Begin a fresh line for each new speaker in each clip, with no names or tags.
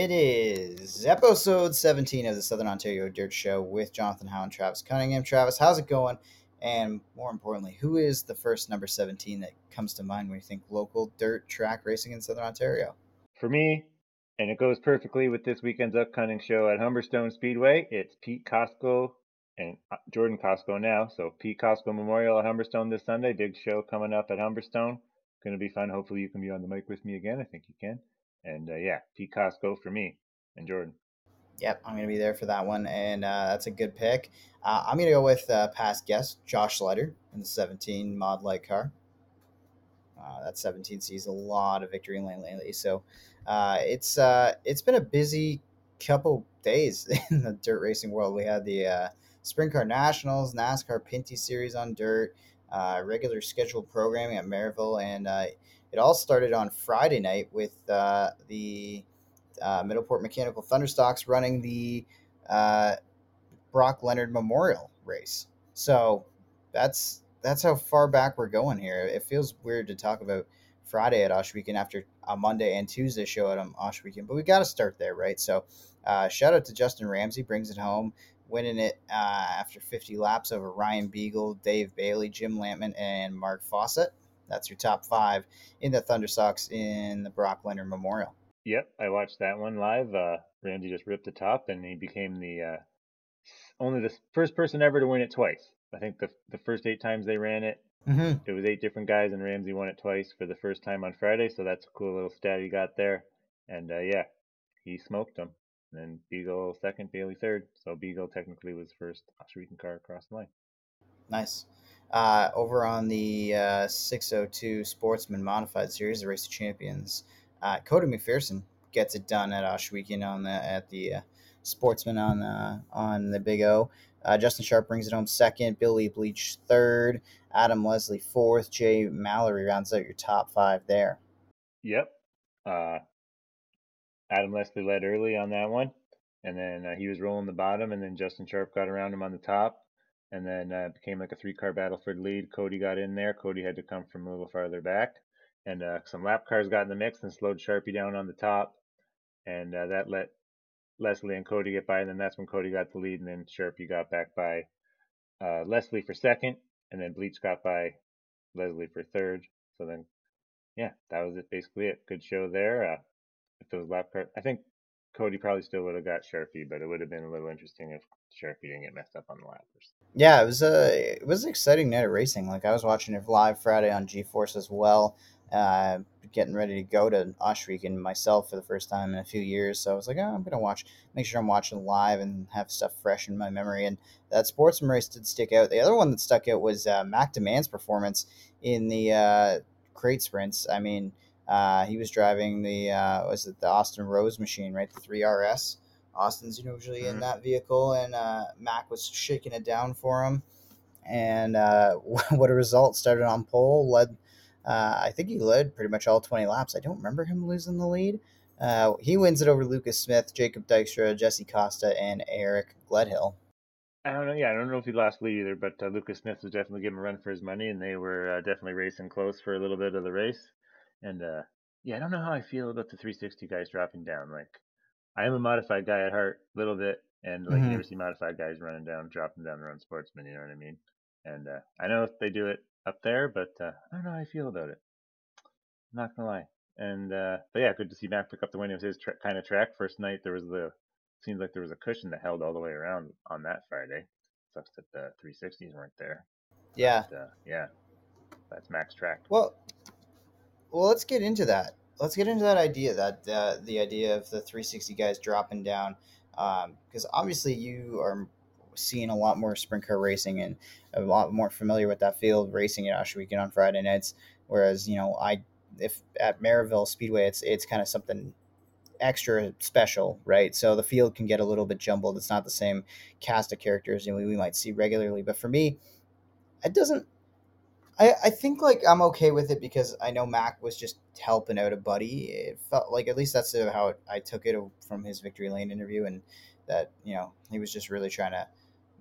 It is episode 17 of the Southern Ontario Dirt Show with Jonathon Howe and Travis Cunningham. Travis, how's it going? And more importantly, who is the first number 17 that comes to mind when you think local dirt track racing in Southern Ontario?
For me, and it goes perfectly with this weekend's upcoming show at Humberstone Speedway, it's Pete Costco and uh, Jordan Costco now. So Pete Costco Memorial at Humberstone this Sunday. Big show coming up at Humberstone. Going to be fun. Hopefully you can be on the mic with me again. I think you can. And uh, yeah, Pete Costco for me and Jordan.
Yep, I'm going to be there for that one, and uh, that's a good pick. Uh, I'm going to go with uh, past guest Josh Slider in the 17 mod light car. Uh, that 17 sees a lot of victory lane lately, so uh, it's it's been a busy couple days in the dirt racing world. We had the Sprint Car Nationals, NASCAR Pinty Series on dirt, regular scheduled programming at Merrittville, and it all started on Friday night with uh, the uh, Middleport Mechanical Thunderstocks running the uh, Brock Leonard Memorial race. So that's that's how far back we're going here. It feels weird to talk about Friday at Ohsweken after a Monday and Tuesday show at um, Ohsweken, but we got to start there, right? So uh, shout out to Justin Ramsey, brings it home, winning it uh, after 50 laps over Ryan Beagle, Dave Bailey, Jim Lampman, and Mark Fawcett. That's your top five in the Thunder Stocks in the Brock Leonard Memorial.
Yep, I watched that one live. Uh, Ramsey just ripped the top, and he became the uh, only the first person ever to win it twice. I think the the first eight times they ran it, mm-hmm. it was eight different guys, and Ramsey won it twice for the first time on Friday. So that's a cool little stat he got there. And uh, yeah, he smoked them. And then Beagle second, Bailey third. So Beagle technically was first Australian car across the line.
Nice. Uh, over on the uh, 602 Sportsman Modified Series, the Race of Champions, uh, Cody McPherson gets it done at Ohsweken on the at the uh, Sportsman on the on the Big O. Uh, Justin Sharp brings it home second. Billy Bleach third. Adam Leslie fourth. Jay Mallory rounds out your top five there.
Yep. Uh, Adam Leslie led early on that one, and then uh, he was rolling the bottom, and then Justin Sharp got around him on the top and then uh, became like a three car battle for the lead. Cody got in there. Cody had to come from a little farther back, and uh, some lap cars got in the mix and slowed Sharpie down on the top, and uh, that let Leslie and Cody get by. And then that's when Cody got the lead, and then Sharpie got back by uh, Leslie for second, and then Bleach got by Leslie for third. So then, yeah, that was it. Basically, it. Good show there. Uh, if those lap cars, I think Cody probably still would have got Sharpie, but it would have been a little interesting if Sharpie didn't get messed up on the lappers.
Yeah, it was a it was an exciting night of racing. Like I was watching it live Friday on G-Force as well, uh, getting ready to go to Ohsweken myself for the first time in a few years. So I was like, oh, I'm gonna watch, make sure I'm watching live and have stuff fresh in my memory. And that sportsman race did stick out. The other one that stuck out was uh, Mac DeMan's performance in the uh, crate sprints. I mean uh, he was driving the uh, was it the Austin Rose machine, right? The three RS. Austin's usually mm-hmm. in that vehicle, and uh, Mac was shaking it down for him. And uh, what a result! Started on pole, led. Uh, I think he led pretty much all 20 laps. I don't remember him losing the lead. Uh, he wins it over Lucas Smith, Jacob Dykstra, Jesse Costa, and Eric Gledhill.
I don't know. Yeah, I don't know if he lost lead either, but uh, Lucas Smith was definitely giving a run for his money, and they were uh, definitely racing close for a little bit of the race. And uh, yeah, I don't know how I feel about the 360 guys dropping down. Like, I am a modified guy at heart, a little bit, and like mm-hmm. you never see modified guys running down, dropping down their own sportsman. You know what I mean? And uh, I know if they do it up there, but uh, I don't know how I feel about it. I'm not gonna lie. And uh, but yeah, good to see Mac pick up the win. It was his tra- kind of track. First night there was the seems like there was a cushion that held all the way around on that Friday. Sucks that the 360s weren't there.
Yeah.
But, uh, yeah. That's Mac's track.
Well, well, let's get into that. Let's get into that idea that uh, the idea of the 360 guys dropping down, because um, obviously you are seeing a lot more sprint car racing and a lot more familiar with that field racing at Ohsweken on Friday nights. Whereas you know, I if at Merrittville Speedway, it's it's kind of something extra special, right? So the field can get a little bit jumbled. It's not the same cast of characters you know, we might see regularly. But for me, it doesn't I, I think like I'm okay with it because I know Mac was just helping out a buddy. It felt like at least that's how it, I took it from his victory lane interview, and that you know he was just really trying to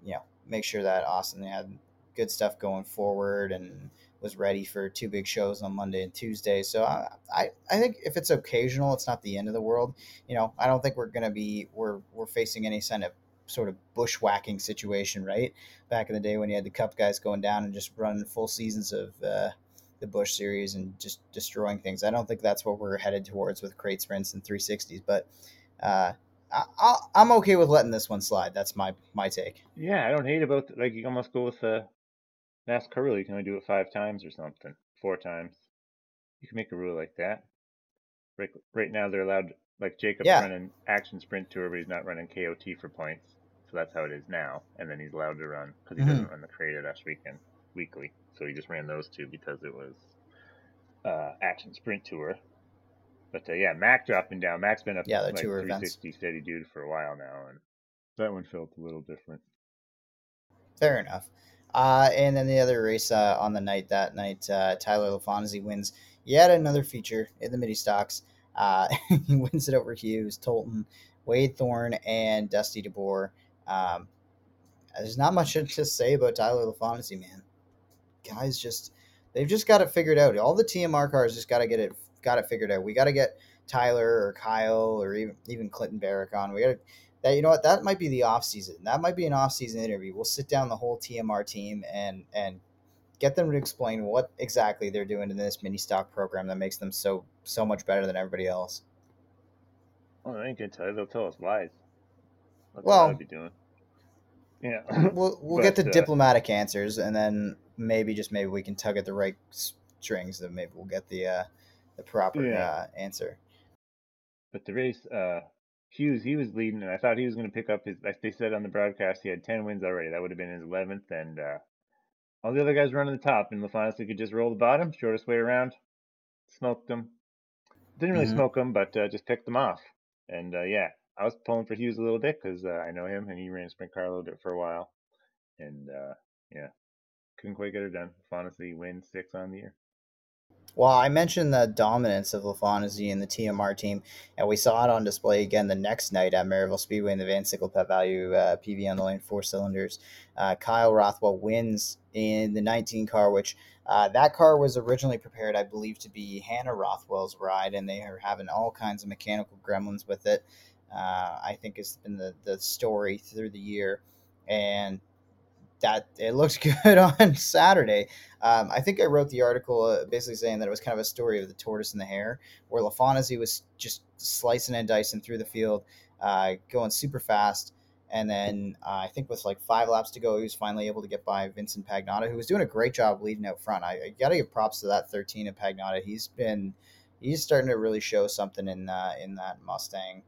you know make sure that Austin had good stuff going forward and was ready for two big shows on Monday and Tuesday. So I, I, I think if it's occasional, it's not the end of the world. You know, I don't think we're to be we're we're facing any kind of sort of bushwhacking situation, right? Back in the day when you had the Cup guys going down and just running full seasons of uh, the Busch series and just destroying things. I don't think that's what we're headed towards with crate sprints and 360s, but. Uh, I, am okay with letting this one slide. That's my my take.
Yeah, I don't hate about like you almost go with the NASCAR rule. You can only do it five times or something, four times. You can make a rule like that. Right, right now they're allowed like Jacob's yeah. running action sprint tour, but he's not running KOT for points. So that's how it is now. And then he's allowed to run because he mm-hmm. doesn't run the crate last weekend weekly. So he just ran those two because it was uh, action sprint tour. But uh, yeah, Mac dropping down. Mac's been up yeah, like 360 events. steady dude for a while now, and that one felt a little different.
Fair enough. Uh, and then the other race uh, on the night that night, uh, Tyler LaFonzi wins yet another feature in the mini stocks. Uh, he wins it over Hughes, Tolton, Wade Thorn, and Dusty DeBoer. Um, there's not much to say about Tyler LaFonzi, man. Guys, just they've just got it figured out. All the TMR cars just got to get it got it figured out. We got to get Tyler or Kyle or even even Clinton Barrick on. We got to that you know what that might be the off season. That might be an off season interview. We'll sit down the whole TMR team and and get them to explain what exactly they're doing in this mini stock program that makes them so so much better than everybody else.
Well, they ain't gonna tell. They'll tell us lies.
That's well,
what I'd be doing. Yeah,
we'll we'll but, get the uh, diplomatic answers, and then maybe just maybe we can tug at the right strings. That maybe we'll get the uh, the proper yeah. uh, answer.
But the race, uh, Hughes, he was leading, and I thought he was going to pick up his. Like they said on the broadcast, he had ten wins already. That would have been his eleventh, and uh, all the other guys running the top, and LaFonzi could just roll the bottom, shortest way around, smoked them. Didn't really mm-hmm. smoke them, but uh, just picked them off. And uh, yeah, I was pulling for Hughes a little bit because uh, I know him, and he ran sprint car a little bit for a while. And uh, yeah, couldn't quite get it done. LaFonzi wins six on the year.
Well, I mentioned the dominance of LaFonzi and the TMR team, and we saw it on display again the next night at Merrittville Speedway in the Van Sickle Pet Valu uh, PV on the lane four cylinders. Uh, Kyle Rothwell wins in the 19 car, which uh, that car was originally prepared, I believe, to be Hannah Rothwell's ride, and they are having all kinds of mechanical gremlins with it. Uh, I think has been the, the story through the year. And that it looks good on Saturday. Um, I think I wrote the article uh, basically saying that it was kind of a story of the tortoise and the hare, where LaFonzi was just slicing and dicing through the field, uh, going super fast. And then uh, I think with like five laps to go, he was finally able to get by Vincent Pagnotta, who was doing a great job leading out front. I, I got to give props to that 13 of Pagnotta. He's been he's starting to really show something in uh, in that Mustang.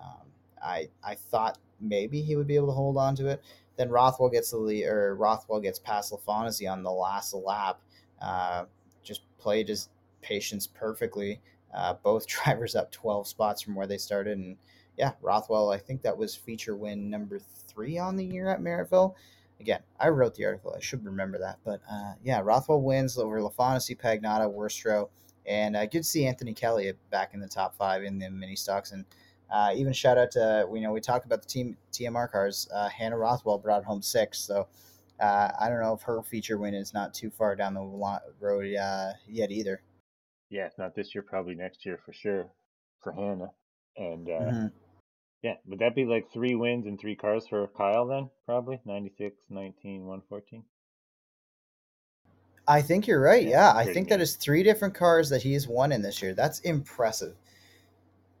Um, I I thought maybe he would be able to hold on to it. Then Rothwell gets the lead, or Rothwell gets past LaFonzi on the last lap. Uh, just played his patience perfectly. Uh, both drivers up 12 spots from where they started. And yeah, Rothwell, I think that was feature win number three on the year at Merrittville. Again, I wrote the article. I should remember that. But uh, yeah, Rothwell wins over LaFonzi, Pagnotta, Worstrow. And uh, good to see Anthony Kelly back in the top five in the mini stocks. And uh, even shout out to you know we talked about the team TMR cars. Uh, Hannah Rothwell brought home six, so uh, I don't know if her feature win is not too far down the road uh, yet either.
Yeah, not this year, probably next year for sure for Hannah. And uh, mm-hmm. yeah, would that be like three wins and three cars for Kyle then? Probably 96, 19, 114.
I think you're right. Yeah, yeah I think that is three different cars that he's won in this year. That's impressive.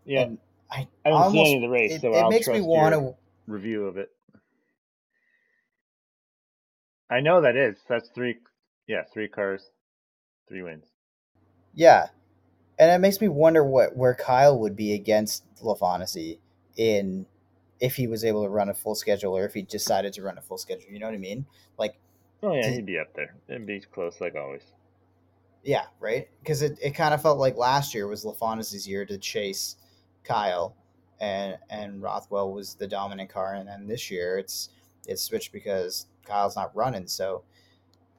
Yeah. And I, I don't almost, see any of the race, it, so it I'll makes me want to review of it. I know that is. That's three. Yeah, three cars, three wins.
Yeah, and it makes me wonder what where Kyle would be against LaFonzi in if he was able to run a full schedule or if he decided to run a full schedule. You know what I mean? Like,
oh yeah, he'd be up there. It'd be close like always.
Yeah, right. Because it, it kind of felt like last year was LaFonzi's year to chase Kyle, and and Rothwell was the dominant car, and then this year it's it's switched because Kyle's not running. So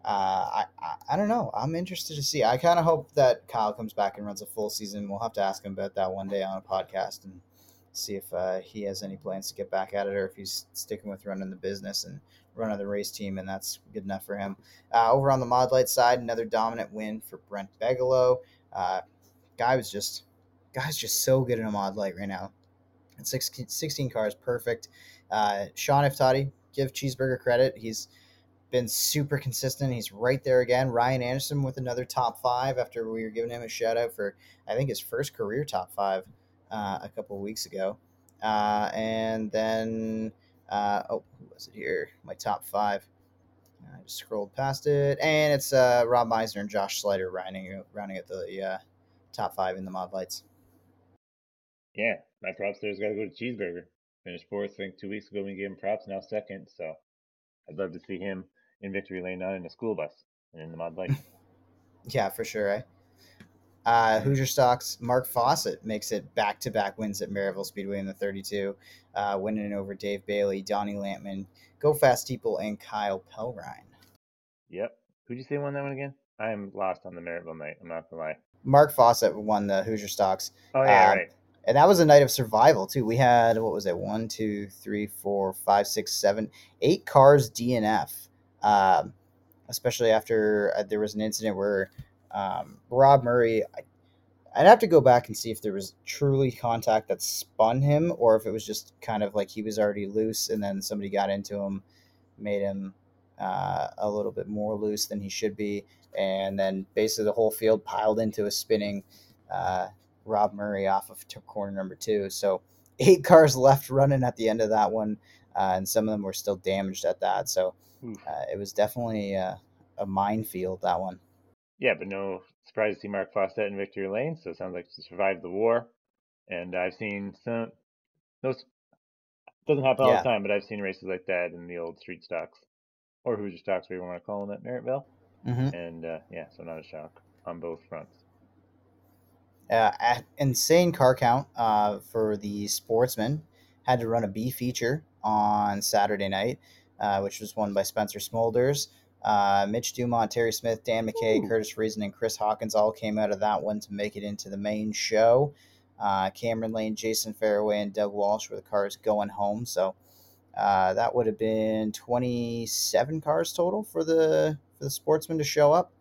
uh, I, I, I don't know. I'm interested to see. I kind of hope that Kyle comes back and runs a full season. We'll have to ask him about that one day on a podcast and see if uh, he has any plans to get back at it or if he's sticking with running the business and running the race team, and that's good enough for him. Uh, over on the Mod Light side, another dominant win for Brent Bigelow. Uh, guy was just, guy's just so good in a Mod Light right now. And 16, 16 cars, perfect. Uh, Sean Iftati, give Cheeseburger credit. He's been super consistent. He's right there again. Ryan Anderson with another top five after we were giving him a shout out for, I think, his first career top five uh, a couple weeks ago. Uh, and then, uh, oh, who was it here? My top five. I just scrolled past it, and it's uh, Rob Meisner and Josh Slider rounding rounding at the uh, top five in the mod lights.
Yeah, my props there's got to go to Cheeseburger. Finished fourth, I think two weeks ago we gave him props. Now second, so I'd love to see him in victory lane, not in a school bus and in the mod light.
yeah, for sure. Eh? Uh, Hoosier Stocks, Mark Fawcett makes it back to back wins at Merrittville Speedway in the 32, uh, winning over Dave Bailey, Donnie Lampman, Go Fast Steeple, and Kyle Pelrine.
Yep. Who'd you say won that one again? I am lost on the Merrittville night. I'm not gonna lie.
Mark Fawcett won the Hoosier Stocks.
Oh yeah, um, right.
And that was a night of survival too. We had what was it? One, two, three, four, five, six, seven, eight cars DNF. Um, especially after uh, there was an incident where um, Rob Murray, I, I'd have to go back and see if there was truly contact that spun him or if it was just kind of like he was already loose and then somebody got into him, made him uh, a little bit more loose than he should be. And then basically the whole field piled into a spinning uh, Rob Murray off of corner number two. So eight cars left running at the end of that one. Uh, and some of them were still damaged at that. So uh, it was definitely uh, a minefield, that one.
Yeah, but no surprise to see Mark Fawcett in victory lane. So it sounds like he survived the war. And I've seen some those doesn't happen all yeah. the time, but I've seen races like that in the old street stocks or Hoosier stocks, whatever you want to call them at Merrittville. Mm-hmm. And uh, yeah, so not a shock on both fronts.
Uh, insane car count uh, for the sportsman. Had to run a B feature on Saturday night, uh, which was won by Spencer Smolders. Uh, Mitch Dumont, Terry Smith, Dan McKay, Ooh. Curtis Reason, and Chris Hawkins all came out of that one to make it into the main show. Uh, Cameron Lane, Jason Fairway, and Doug Walsh were the cars going home. So uh, that would have been 27 cars total for the for the sportsman to show up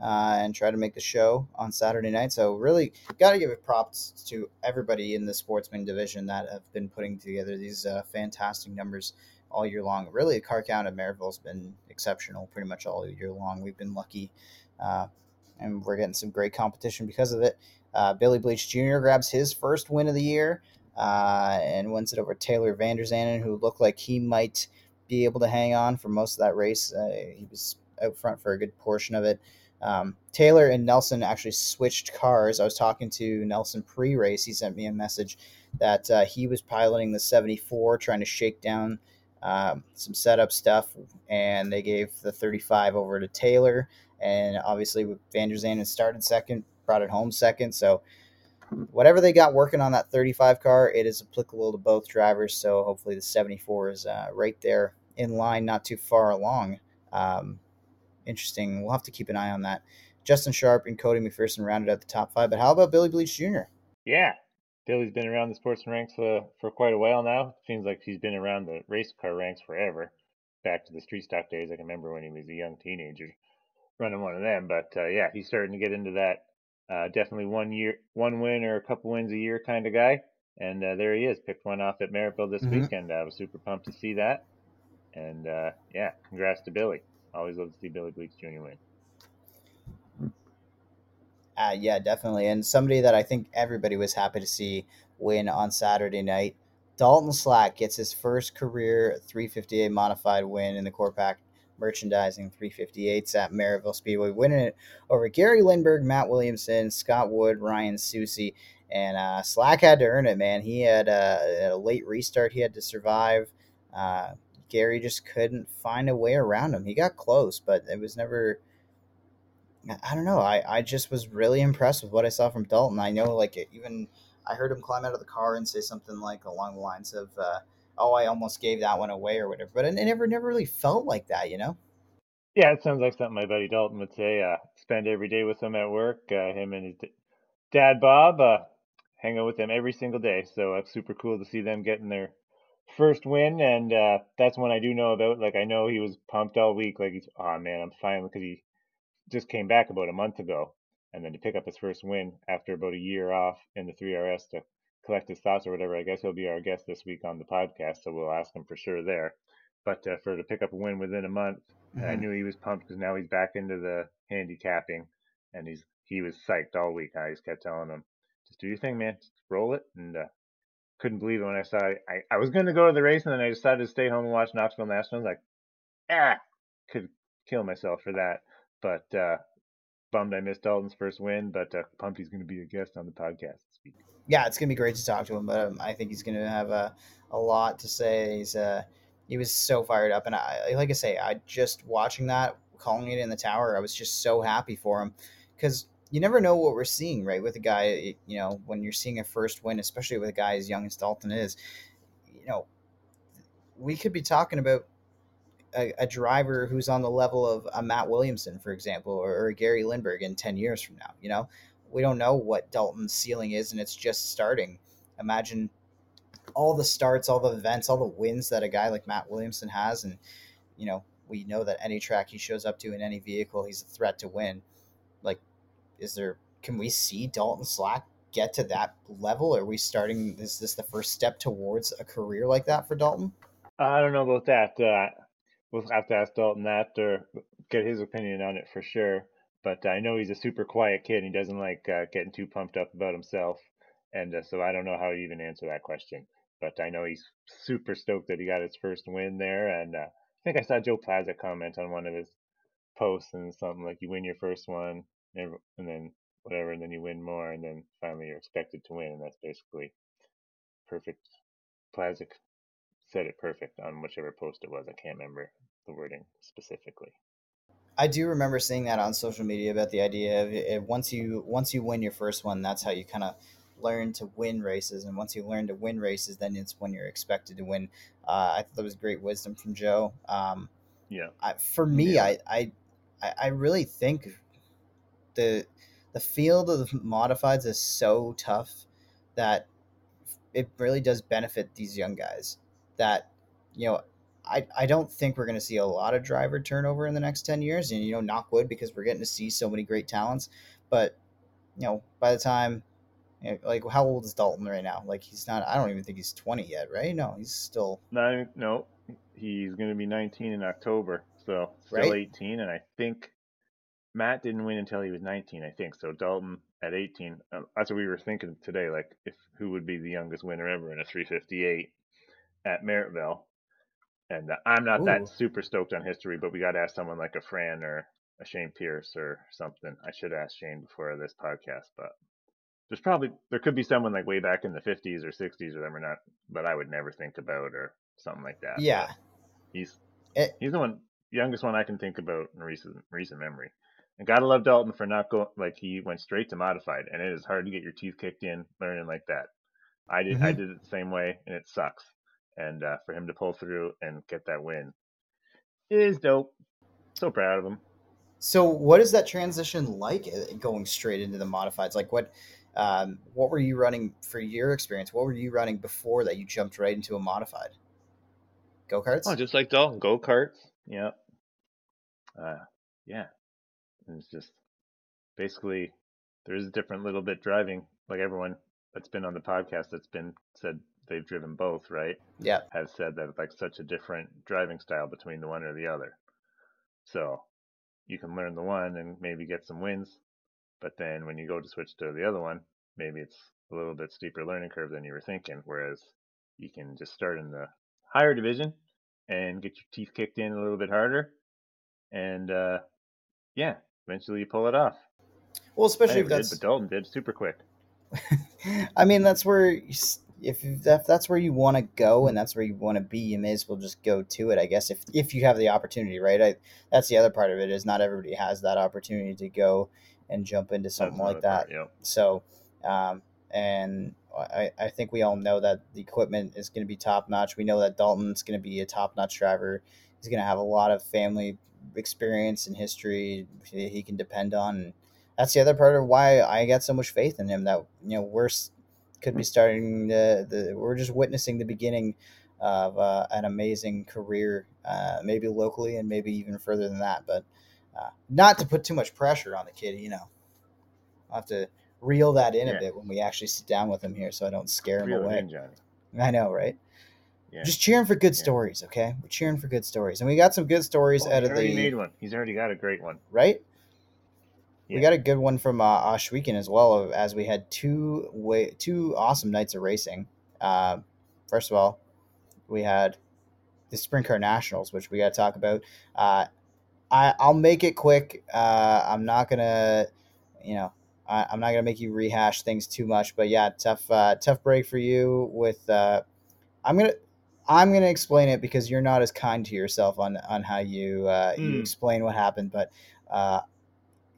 uh, and try to make the show on Saturday night. So really, got to give it props to everybody in the sportsman division that have been putting together these uh, fantastic numbers all year long. Really, the car count at Merrittville's been exceptional pretty much all year long. We've been lucky, uh, and we're getting some great competition because of it. Uh, Billy Bleach Jr. grabs his first win of the year uh, and wins it over Taylor Vanderzanen, who looked like he might be able to hang on for most of that race. Uh, he was out front for a good portion of it. Um, Taylor and Nelson actually switched cars. I was talking to Nelson pre race. He sent me a message that uh, he was piloting the 74, trying to shake down um, some setup stuff, and they gave the 35 over to Taylor. And obviously, Van der Zanden started second, brought it home second. So, whatever they got working on that 35 car, it is applicable to both drivers. So, hopefully, the 74 is uh, right there in line, not too far along. Um, interesting. We'll have to keep an eye on that. Justin Sharp and Cody McPherson rounded out the top five, but how about Billy Bleach Jr.?
Yeah, Billy's been around the sportsman ranks for, for quite a while now. Seems like he's been around the race car ranks forever. Back to the street stock days, I can remember when he was a young teenager running one of them. But uh, yeah, he's starting to get into that. Uh, definitely one year, one win or a couple wins a year kind of guy. And uh, there he is, picked one off at Merrittville this mm-hmm. weekend. I was super pumped to see that. And uh, yeah, congrats to Billy. Always love to see Billy Bleach Jr. win.
Uh, yeah, definitely. And somebody that I think everybody was happy to see win on Saturday night. Dalton Slack gets his first career 358 modified win in the Core Pack merchandising 358s at Merrittville Speedway, winning it over Gary Lindberg, Matt Williamson, Scott Wood, Ryan Susie. And uh, Slack had to earn it, man. He had a, a late restart he had to survive. Uh, Gary just couldn't find a way around him. He got close, but it was never. I don't know. I, I just was really impressed with what I saw from Dalton. I know, like, even I heard him climb out of the car and say something like along the lines of, uh, "Oh, I almost gave that one away" or whatever. But it, never, never really felt like that, you know.
Yeah, it sounds like something my buddy Dalton would say. Uh, spend every day with him at work. Uh, him and his d- dad Bob uh, hang out with them every single day. So it's super cool to see them getting their first win, and uh, that's one I do know about. Like I know he was pumped all week. Like he's, oh man, I'm finally because he just came back about a month ago, and then to pick up his first win after about a year off in the 3RS to collect his thoughts or whatever. I guess he'll be our guest this week on the podcast, so we'll ask him for sure there. But uh, for to pick up a win within a month, mm-hmm. I knew he was pumped because now he's back into the handicapping, and he's he was psyched all week. I just kept telling him, just do your thing, man, just roll it, and uh, couldn't believe it when I saw it. I, I was going to go to the race and then I decided to stay home and watch Knoxville Nationals. Like, ah, could kill myself for that. But uh, bummed I missed Dalton's first win, but uh, going to be a guest on the podcast this week.
Yeah, it's going to be great to talk to him, but um, I think he's going to have a, a lot to say. He's uh, he was so fired up, and I like I say, I just watching that, calling it in the tower, I was just so happy for him because you never know what we're seeing, right? With a guy, you know, when you're seeing a first win, especially with a guy as young as Dalton is, you know, we could be talking about a, a driver who's on the level of a Matt Williamson, for example, or, or Gary Lindberg in 10 years from now. You know, we don't know what Dalton's ceiling is, and it's just starting. Imagine all the starts, all the events, all the wins that a guy like Matt Williamson has. And, you know, we know that any track he shows up to in any vehicle, he's a threat to win. Is there can we see Dalton Slack get to that level? Are we starting? Is this the first step towards a career like that for Dalton?
I don't know about that. Uh, we'll have to ask Dalton that or get his opinion on it for sure. But I know he's a super quiet kid. And he doesn't like uh, getting too pumped up about himself, and uh, so I don't know how to even answer that question. But I know he's super stoked that he got his first win there, and uh, I think I saw Joe Plaza comment on one of his posts and something like, "You win your first one, and then whatever, and then you win more, and then finally you're expected to win, and that's basically perfect. Plazic said it perfect on whichever post it was. I can't remember the wording specifically.
I do remember seeing that on social media about the idea of it, once you once you win your first one, that's how you kind of learn to win races, and once you learn to win races, then it's when you're expected to win. Uh, I thought that was great wisdom from Joe. Um,
yeah.
I, for me, yeah. I, I I really think the the field of the modifieds is so tough that it really does benefit these young guys. That you know, I I don't think we're going to see a lot of driver turnover in the next ten years, and you know, knock wood because we're getting to see so many great talents. But you know, by the time you know, like how old is Dalton right now? Like he's not. I don't even think he's twenty yet, right? No, he's still.
No, no, he's going to be nineteen in October, so still right? eighteen, and I think Matt didn't win until he was 19, I think. So Dalton at 18. Um, that's what we were thinking today. Like, if who would be the youngest winner ever in a 358 at Merrittville? And uh, I'm not Ooh. that super stoked on history, but we got to ask someone like a Fran or a Shane Pierce or something. I should ask Shane before this podcast, but there's probably there could be someone like way back in the 50s or 60s or them or not, but I would never think about or something like that.
Yeah,
but he's it, he's the one youngest one I can think about in recent recent memory. And gotta love Dalton for not going like he went straight to modified, and it is hard to get your teeth kicked in learning like that. I did mm-hmm. I did it the same way, and it sucks. And uh, for him to pull through and get that win is dope. So proud of him.
So, what is that transition like uh, going straight into the modifieds? Like, what um, what were you running for your experience? What were you running before that you jumped right into a modified? Go karts?
Oh, just like Dalton, go karts. Yep. Uh, yeah, and it's just basically there's a different little bit driving, like everyone that's been on the podcast that's been said they've driven both, right?
Yeah.
Has said that it's like such a different driving style between the one or the other. So you can learn the one and maybe get some wins, but then when you go to switch to the other one, maybe it's a little bit steeper learning curve than you were thinking. Whereas you can just start in the higher division and get your teeth kicked in a little bit harder, and uh, yeah, eventually you pull it off.
Well, especially if that's
did, but Dalton did super quick.
I mean, that's where if if that's where you want to go and that's where you want to be, you may as well just go to it. I guess if if you have the opportunity, right? I, that's the other part of it is not everybody has that opportunity to go and jump into something like that.
Part, yep.
So, um, and I, I think we all know that the equipment is going to be top notch. We know that Dalton's going to be a top notch driver. He's going to have a lot of family experience and history he can depend on. And that's the other part of why I got so much faith in him. That you know we're could be starting the, the we're just witnessing the beginning of uh, an amazing career, uh, maybe locally and maybe even further than that. But uh, not to put too much pressure on the kid, you know. I'll have to reel that in
Yeah.
a bit when we actually sit down with him here, so I don't scare him
Reel it
away.
in,
I know, right?
Yeah.
Just cheering for good
Yeah.
stories, okay? We're cheering for good stories, and we got some good stories
Oh,
out of the
made one. He's already got a great one.
right. We got a good one from uh, Ohsweken as well, as we had two way two awesome nights of racing. Uh, first of all, we had the Sprint Car Nationals, which we got to talk about. Uh, I I'll make it quick. Uh, I'm not gonna, you know, I, I'm not gonna make you rehash things too much. But yeah, tough uh, tough break for you. With uh, I'm gonna. I'm gonna explain it because you're not as kind to yourself on on how you uh, you
Mm.
explain what happened. But uh,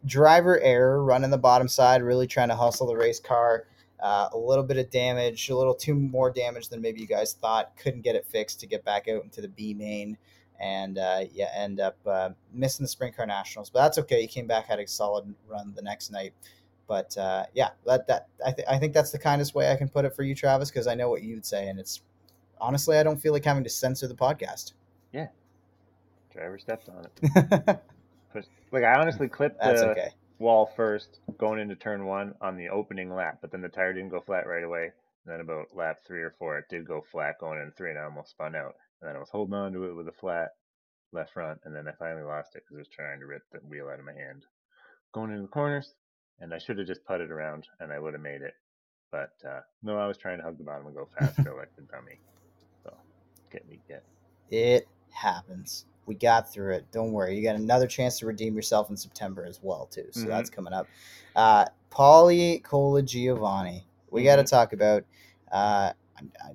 driver error, running the bottom side, really trying to hustle the race car. Uh, a little bit of damage, a little too more damage than maybe you guys thought. Couldn't get it fixed to get back out into the B main, and uh, yeah, end up uh, missing the sprint car nationals. But that's okay. He came back, had a solid run the next night. But uh, yeah, that that I, th- I think that's the kindest way I can put it for you, Travis, because I know what you'd say, and it's honestly I don't feel like having to censor the podcast. Yeah.
Driver stepped on it. Like I honestly clipped
That's
the
okay.
wall first going into turn one on the opening lap, but then the tire didn't go flat right away. And then about lap three or four, it did go flat going in three, and I almost spun out. And then I was holding on to it with a flat left front, and then I finally lost it because I was trying to rip the wheel out of my hand going into the corners. And I should have just putted around, and I would have made it. But uh, no, I was trying to hug the bottom and go faster like the dummy. Get me get.
It happens. We got through it. Don't worry. You got another chance to redeem yourself in September as well, too. So
Mhm.
that's coming up. Uh, Paulie Colagiovanni. We got to talk about. Uh,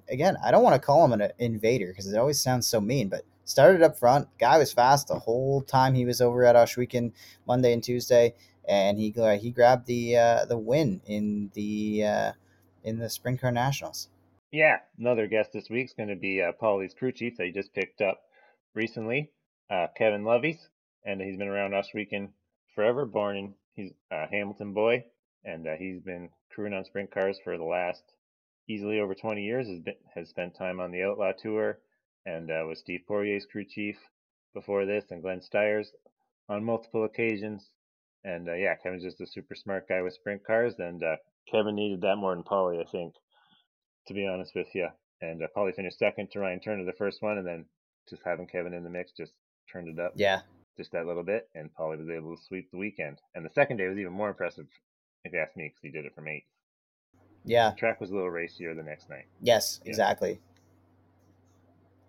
again, I don't want to call him an invader because it always sounds so mean, but started up front. Guy was fast the whole time he was over at Ohsweken Monday and Tuesday, and he he grabbed the uh, the win in the uh, in the Sprint Car Nationals.
Yeah, another guest this week is going to be uh, Paulie's crew chief that he just picked up recently, uh, Kevin Loveys, and he's been around Ohsweken forever. Born in he's a Hamilton boy, and uh, he's been crewing on sprint cars for the last easily over 20 years. Has been has spent time on the Outlaw Tour, and uh, was Steve Poirier's crew chief before this, and Glenn Styres' on multiple occasions. And uh, yeah, Kevin's just a super smart guy with sprint cars, and uh, Kevin needed that more than Paulie, I think to be honest with you. And uh, probably finished second to Ryan Turner the first one, and then just having Kevin in the mix just turned it up
Yeah,
just that little bit, and Paulie was able to sweep the weekend. And the second day was even more impressive, if you ask me, because he did it from eight.
yeah.
The track was a little racier the next night.
Yes,
Yeah.
exactly.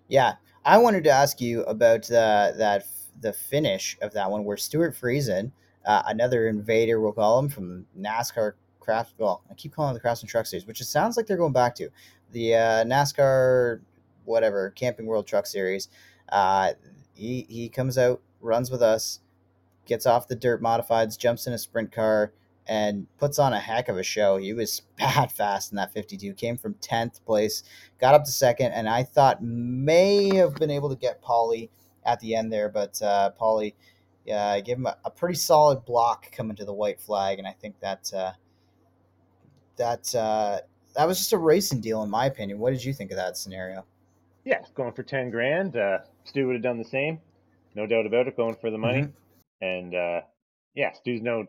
Yeah, I wanted to ask you about uh, that the finish of that one where Stewart Friesen, uh, another invader, we'll call him from NASCAR craft. Well, I keep calling it the Craftsman Truck Series, which it sounds like they're going back to the uh, NASCAR, whatever Camping World Truck Series. Uh, he he comes out, runs with us, gets off the dirt modifieds, jumps in a sprint car, and puts on a heck of a show. He was bad fast in that 52. Came from 10th place, got up to second, and I thought may have been able to get Paulie at the end there, but uh, Paulie uh, gave him a, a pretty solid block coming to the white flag, and I think that uh, that uh, that was just a racing deal in my opinion. What did you think of that scenario?
Yeah, going for 10 grand. Uh, Stu would have done the same. No doubt about it, going for the money.
Mhm.
And uh, yeah, Stu's no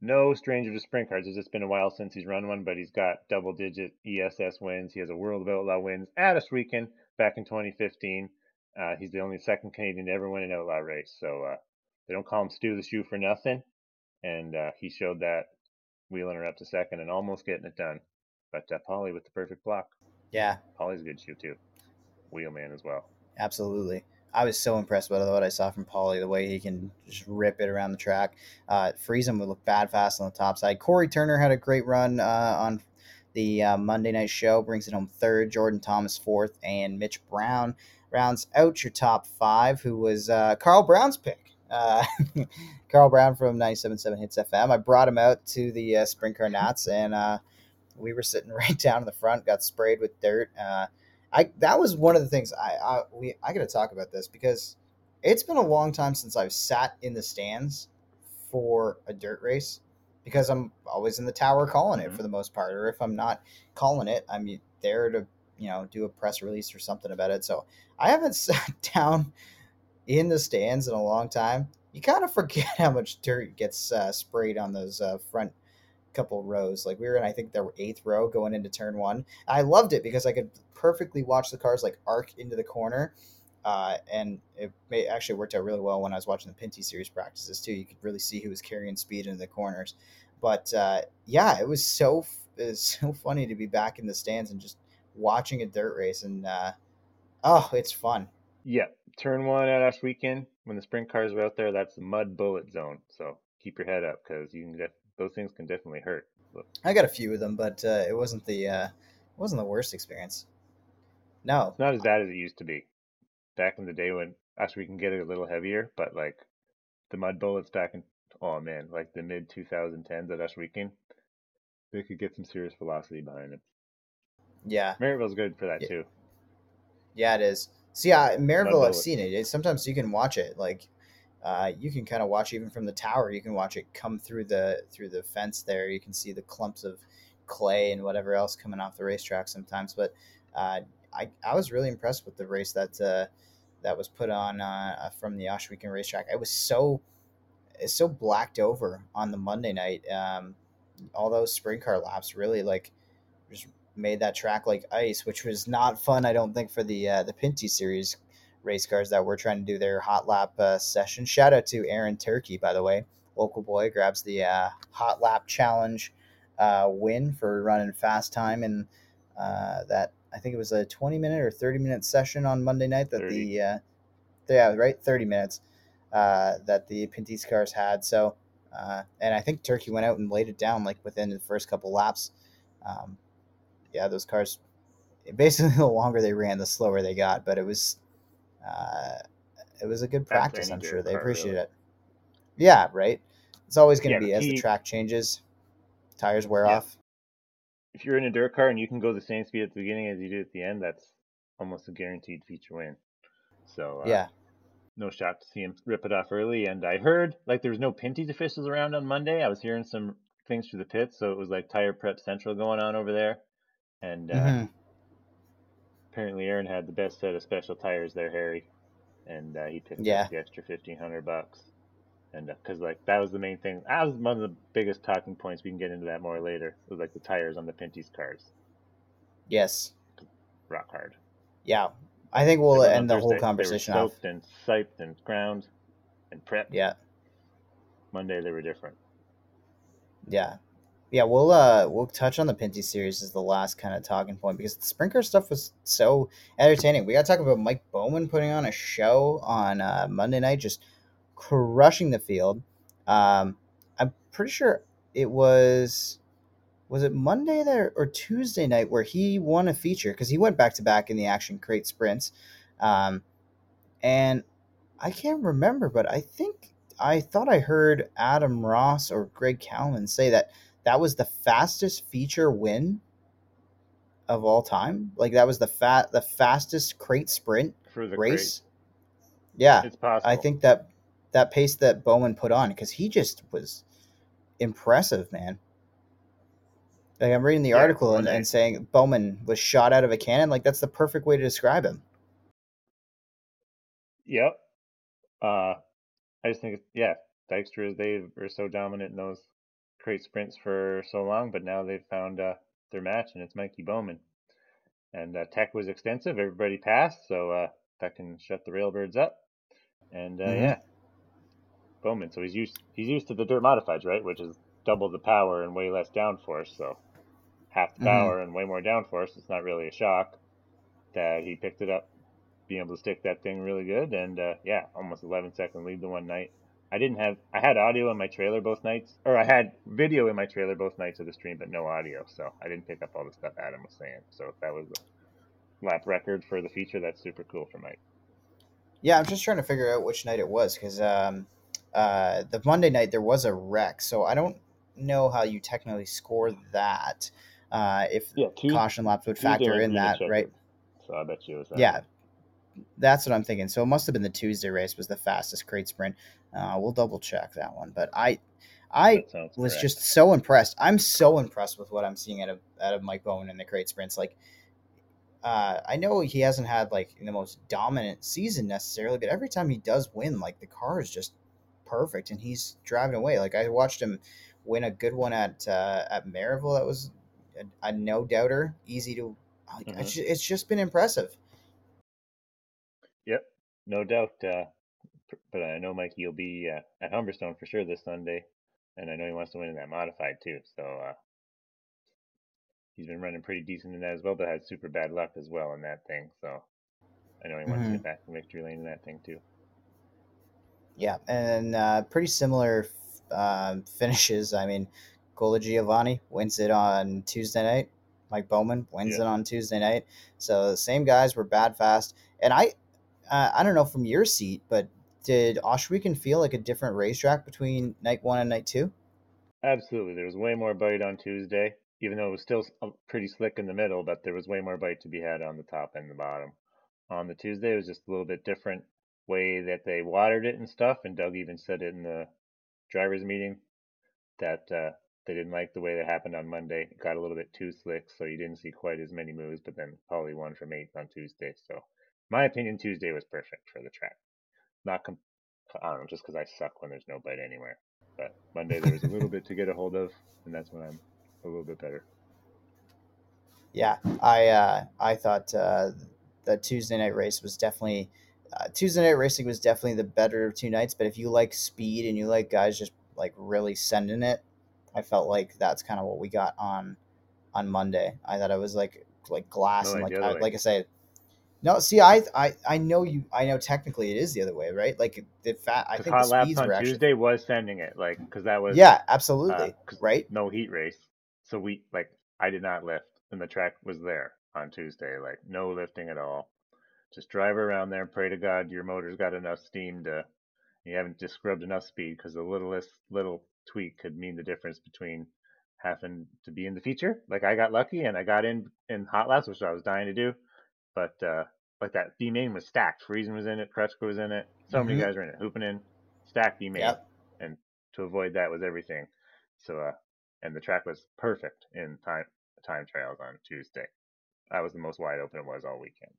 no stranger to sprint cars. It's just been a while since he's run one, but he's got double digit ESS wins. He has a World of Outlaw wins at Ohsweken back in 2015. Uh, he's the only second Canadian to ever win an outlaw race. So uh, they don't call him Stu the Shoe for nothing. And uh, he showed that wheeling her up to second and almost getting it done. But uh, Paulie with the perfect block.
Yeah,
Paulie's a good shoe too. Wheelman as well.
absolutely. I was so impressed with what I saw from Paulie, the way he can just rip it around the track. Uh, Friesen would look bad fast on the top side. Corey Turner had a great run uh, on the uh, Monday night show, brings it home third. Jordan Thomas fourth, and Mitch Brown rounds out your top five, who was uh, Carl Brown's pick. Uh, Carl Brown from 97.7 Hits FM. I brought him out to the uh, Sprint Car Nats, and uh, we were sitting right down in the front, got sprayed with dirt. Uh, I that was one of the things I I we I got to talk about this because it's been a long time since I've sat in the stands for a dirt race because I'm always in the tower calling it
Mhm.
for the most part. Or if I'm not calling it, I'm there to you know do a press release or something about it. So I haven't sat down in the stands in a long time. You kind of forget how much dirt gets uh, sprayed on those uh, front couple rows. Like we were in, I think the eighth row going into turn one. I loved it because I could perfectly watch the cars like arc into the corner. Uh, and it may, actually worked out really well when I was watching the Pinty series practices too. You could really see who was carrying speed into the corners. But uh, yeah, it was so it was so funny to be back in the stands and just watching a dirt race. And uh, oh, it's fun.
Yeah, turn one at Ohsweken when the sprint cars were out there. That's the mud bullet zone. So keep your head up because you can def- those things can definitely hurt. But
I got a few of them, but uh, it wasn't the uh, it wasn't the worst experience. No,
it's not as bad as it used to be back in the day when Ohsweken get it a little heavier. But like the mud bullets back in oh man, like the mid 2010s at Ohsweken, they could get some serious velocity behind them.
yeah,
Merrittville's good for that
Yeah.
too.
Yeah, it is. So yeah, Merrittville, I've seen it. it. Sometimes you can watch it, like uh, you can kind of watch even from the tower. You can watch it come through the through the fence there. You can see the clumps of clay and whatever else coming off the racetrack sometimes. But uh, I I was really impressed with the race that uh, that was put on uh, from the Ohsweken racetrack. It was so it's so blacked over on the Monday night. Um, all those sprint car laps really like just made that track like ice, which was not fun. I don't think for the uh, the Pinty series race cars that were trying to do their hot lap uh, session. Shout out to Aaron Turkey, by the way, local boy grabs the uh, hot lap challenge uh, win for running fast time and uh, that I think it was a 20 minute or 30 minute session on Monday night that
30.
the uh, yeah right 30 minutes uh, that the Pinty's cars had. So uh, and I think Turkey went out and laid it down like within the first couple laps. Um, yeah, those cars. Basically, the longer they ran, the slower they got. But it was, uh, it was a good practice. I'm sure they appreciate
really.
it. Yeah, right. It's always going to
the
be as the track changes, tires wear
Yeah.
off.
If you're in a dirt car and you can go the same speed at the beginning as you do at the end, that's almost a guaranteed feature win. So uh,
Yeah,
no shock to see him rip it off early. And I heard like there was no Pinty's officials around on Monday. I was hearing some things through the pits, so it was like tire prep central going on over there. And uh,
Mhm.
apparently Aaron had the best set of special tires there, Harry, and uh, he picked
Yeah.
up the extra fifteen hundred bucks. And because like that was the main thing, that was one of the biggest talking points. We can get into that more later. It Was like the tires on the Pinty's cars,
yes,
rock hard.
yeah. I think we'll
Like,
end the whole
Thursday, they were
conversation off.
and siped and ground and prepped.
Yeah,
Monday they were different.
yeah, yeah. We'll uh we'll touch on the Pinty series as the last kind of talking point because the Sprinker stuff was so entertaining. We got to talk about Mike Bowman putting on a show on uh, Monday night, just crushing the field. Um, I'm pretty sure it was was it Monday there or Tuesday night where he won a feature because he went back to back in the action crate sprints, um, and I can't remember, but I think I thought I heard Adam Ross or Greg Calman say that that was the fastest feature win of all time. Like that was the fat the fastest crate sprint
For the
race. Yeah.
It's possible.
I think that that pace that Bowman put on because he just was impressive, man. Like I'm reading the
Yeah,
article and, and saying Bowman was shot out of a cannon. Like that's the perfect way to describe him.
Yep. Uh, I just think, yeah, Dykstras, they are so dominant in those crate sprints for so long, but now they've found uh, their match, and it's Mikey Bowman. And uh, tech was extensive. Everybody passed, so uh, that can shut the railbirds up. And uh,
Mhm.
yeah, Bowman. So he's used he's used to the dirt modifieds, right? Which is double the power and way less downforce. So half the
Mhm.
power and way more downforce. It's not really a shock that he picked it up, being able to stick that thing really good. And uh, yeah, almost 11 second lead the one night. I didn't have I had audio in my trailer both nights, or I had video in my trailer both nights of the stream, but no audio. So I didn't pick up all the stuff Adam was saying. So if that was a lap record for the feature, that's super cool for Mike.
Yeah, I'm just trying to figure out which night it was because um, uh, the Monday night there was a wreck, so I don't know how you technically score that. Uh, if
Yeah, Tuesday,
caution laps would factor in that, right?
So I bet you it was that.
Yeah, that's what I'm thinking. So it must have been the Tuesday race was the fastest crate sprint. Uh, we'll double check that one, but I, I was correct. just so impressed. I'm so impressed with what I'm seeing out of out of Mike Bowen in the crate sprints. Like, uh, I know he hasn't had like the most dominant season necessarily, but every time he does win, like the car is just perfect, and he's driving away. Like I watched him win a good one at uh, at Merrittville. That was a, a no doubter, easy to. Mm-hmm. It's, just, it's just been impressive.
Yep, no doubt. Uh, but I know Mikey will be uh, at Humberstone for sure this Sunday and I know he wants to win in that modified too. So uh, he's been running pretty decent in that as well, but had super bad luck as well in that thing. So I know he wants mm-hmm. to get back to victory lane in that thing too.
Yeah, and uh, pretty similar uh, finishes. I mean, Colagiovanni wins it on Tuesday night. Mike Bowman wins yeah. it on Tuesday night. So the same guys were bad fast, and I, uh, I don't know from your seat, but did Ohsweken feel like a different racetrack between night one and night two?
Absolutely. There was way more bite on Tuesday, even though it was still pretty slick in the middle, but there was way more bite to be had on the top and the bottom. On the Tuesday, it was just a little bit different way that they watered it and stuff. And Doug even said it in the drivers' meeting that uh, they didn't like the way that happened on Monday. It got a little bit too slick, so you didn't see quite as many moves, but then probably one from eighth on Tuesday. So, my opinion, Tuesday was perfect for the track not com- I don't know, just because I suck when there's no bite anywhere. But Monday there was a little bit to get a hold of, and that's when I'm a little bit better.
Yeah, I uh, I thought uh, the Tuesday night race was definitely uh, Tuesday night racing was definitely the better of two nights. But if you like speed and you like guys just like really sending it, I felt like that's kind of what we got on on Monday. I thought it was like like glass no, and like I, like I said, no, see, I, I, I know you. I know technically it is the other way, right? Like the fat. I think
hot the laps on actually, Tuesday was sending it, like because that was
yeah, absolutely, uh, right.
No heat race, so we like I did not lift, and the track was there on Tuesday, like no lifting at all. Just drive around there and pray to God your motor's got enough steam to. You haven't just scrubbed enough speed because the littlest little tweak could mean the difference between having to be in the feature. Like I got lucky and I got in in hot laps, which I was dying to do but uh, like that B main was stacked. Friesen was in it, Krečko was in it. So mm-hmm. many guys were in it. Hoopinen, stacked B main, yep. and to avoid that was everything. So uh, and the track was perfect in time time trials on Tuesday. That was the most wide open it was all weekend.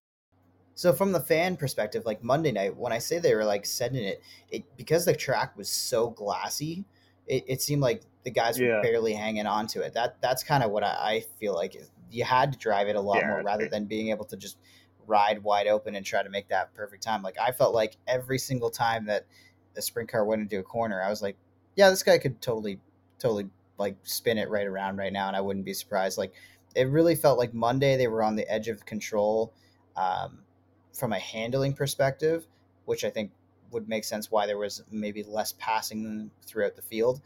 So from the fan perspective, like Monday night, when I say they were like sending it, it because the track was so glassy, it, it seemed like the guys were barely hanging on to it. That that's kind of what I, I feel like you had to drive it a lot yeah, more rather than being able to just ride wide open and try to make that perfect time. Like I felt like every single time that the sprint car went into a corner, I was like, yeah, this guy could totally, totally like spin it right around right now, and I wouldn't be surprised. Like it really felt like Monday they were on the edge of control um, from a handling perspective, which I think would make sense why there was maybe less passing throughout the field.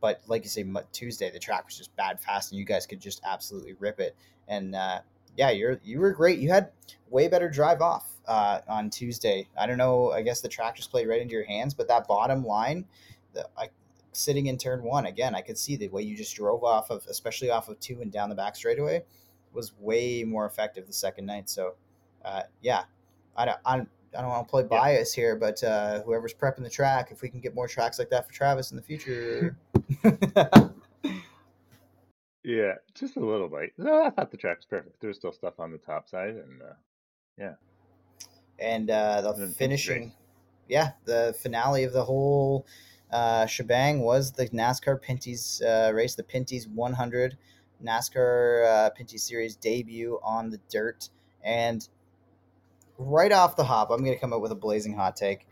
But like you say, Tuesday the track was just bad fast, and you guys could just absolutely rip it. And uh, yeah, you're you were great. You had way better drive off uh, on Tuesday. I don't know. I guess the track just played right into your hands, but that bottom line, the, I, sitting in turn one again, I could see the way you just drove off of, especially off of two and down the back straightaway, was way more effective the second night. So, uh, yeah, I don't, I don't, I don't want to play bias yeah. here, but uh, whoever's prepping the track, if we can get more tracks like that for Travis in the future.
yeah, just a little bit. No, I thought the track was perfect. There's still stuff on the top side, and uh, yeah.
And uh, the and finishing, yeah, the finale of the whole uh, shebang was the NASCAR Pinty's uh, race, the Pinty's 100 NASCAR uh, Pinty Series debut on the dirt. And right off the hop, I'm going to come up with a blazing hot take.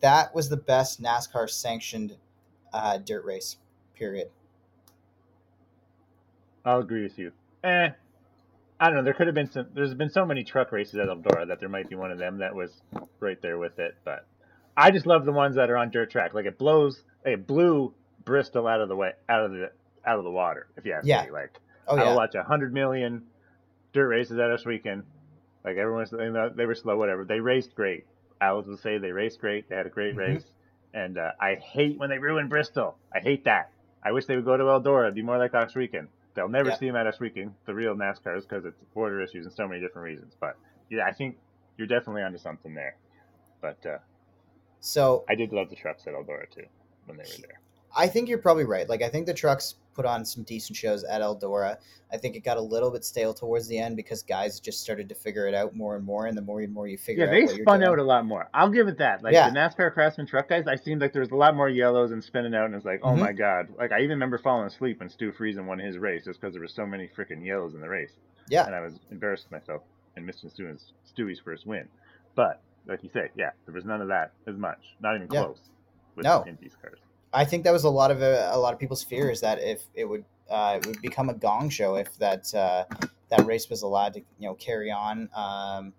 That was the best NASCAR sanctioned uh, dirt race. Period.
I'll agree with you. Eh, I don't know. There could have been some. There's been so many truck races at Eldora that there might be one of them that was right there with it. But I just love the ones that are on dirt track. Like it blows. It blew Bristol out of the way, out of the out of the water. If you ask yeah. me, like oh, I'll yeah. watch a hundred million dirt races at Ohsweken. Like everyone's, they were slow, whatever. They raced great. I would say they raced great. They had a great mm-hmm. race. And uh, I hate when they ruin Bristol. I hate that. I wish they would go to Eldora. It'd be more like Ohsweken. They'll never see them at Ohsweken, the real NASCARs, because it's border issues and so many different reasons. But yeah, I think you're definitely onto something there. But uh,
so
I did love the trucks at Eldora too when they were there.
I think you're probably right. Like I think the trucks put on some decent shows at Eldora. I think it got a little bit stale towards the end because guys just started to figure it out more and more, and the more and more you figure
yeah,
out,
they
what you're
spun out a lot more. I'll give it that. Like
Yeah.
the NASCAR Craftsman truck guys, I seemed like there was a lot more yellows and spinning out, and it's like, oh
Mhm.
my god. Like I even remember falling asleep when Stu Friesen won his race just because there were so many freaking yellows in the race,
Yeah,
and I was embarrassed with myself and missing Stewie's, Stewie's first win. But like you say, yeah, there was none of that as much, not even
Yeah.
close. With
No.
the Indy's cars.
I think that was a lot of uh, a lot of people's fear is that if it would uh, it would become a gong show if that uh, that race was allowed to you know carry on. Um,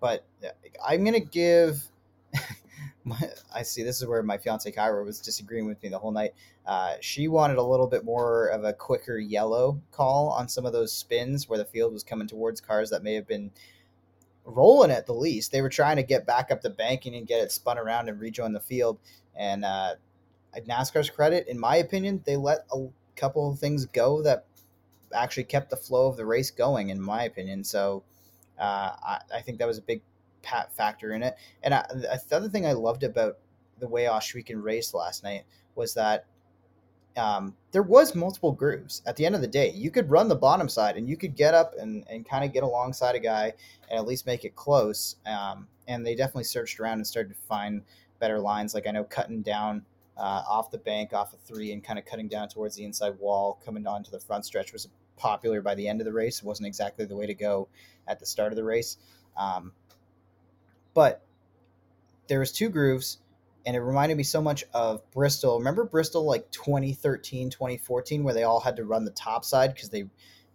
but uh, I'm gonna give. my, I see. This is where my fiance Kyra was disagreeing with me the whole night. Uh, she wanted a little bit more of a quicker yellow call on some of those spins where the field was coming towards cars that may have been rolling at the least. They were trying to get back up the banking and get it spun around and rejoin the field. And uh, at NASCAR's credit, in my opinion, they let a couple of things go that actually kept the flow of the race going. In my opinion, so uh, I, I think that was a big factor in it. And I, the other thing I loved about the way Ohsweken raced last night was that um, there was multiple grooves. At the end of the day, you could run the bottom side and you could get up and, and kind of get alongside a guy and at least make it close. Um, and they definitely searched around and started to find better lines. Like I know cutting down uh, off the bank, off of three, and kind of cutting down towards the inside wall, coming onto the front stretch was popular by the end of the race. It wasn't exactly the way to go at the start of the race. Um, but there was two grooves and it reminded me so much of Bristol. Remember Bristol like 2013, 2014 where they all had to run the top side because they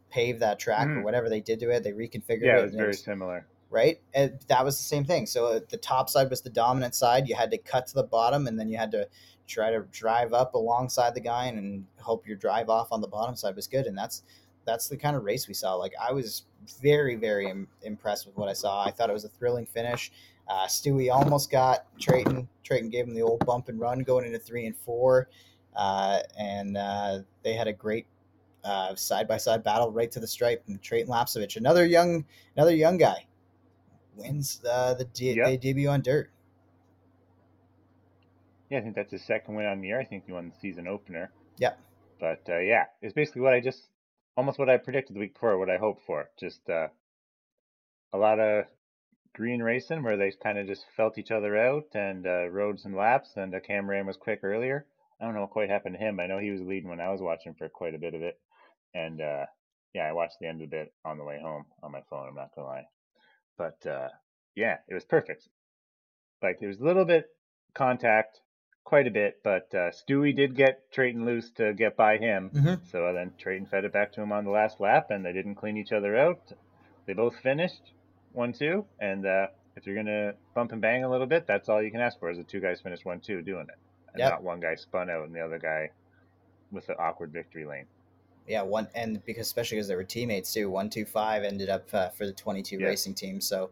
paved that track or
Mhm.
whatever they did to it. They reconfigured
Yeah,
it.
it was very similar.
right? And that was the same thing. So uh, the top side was the dominant side. You had to cut to the bottom, and then you had to try to drive up alongside the guy and, and hope your drive off on the bottom side was good. And that's that's the kind of race we saw. Like I was very very Im- impressed with what I saw. I thought it was a thrilling finish. Uh, Stewie almost got Treyten. Treyten gave him the old bump and run going into three and four, uh, and uh, they had a great side by side battle right to the stripe. And Treyten Lapcevich, another young another young guy, wins the, the de-
Yep.
debut on dirt.
Yeah, I think that's his second win on the year. I think he won the season opener.
Yeah.
But uh, yeah, it's basically what I just almost what I predicted the week before, what I hoped for. Just uh, a lot of green racing where they kind of just felt each other out and uh, rode some laps. And uh, Cameron was quick earlier. I don't know what quite happened to him. I know he was leading when I was watching for quite a bit of it. And uh, yeah, I watched the end of it on the way home on my phone. I'm not gonna lie, but uh, yeah, it was perfect. Like there was a little bit contact, quite a bit, but uh, Stewie did get Treyten loose to get by him.
Mhm.
So then Treyten fed it back to him on the last lap, and they didn't clean each other out. They both finished one two, and uh, if you're gonna bump and bang a little bit, that's all you can ask for is the two guys finish one two doing it, and
Yep.
not one guy spun out and the other guy with the awkward victory lane.
Yeah, one and because especially because they were teammates too. One two five ended up uh, for the twenty two
Yeah.
racing team. So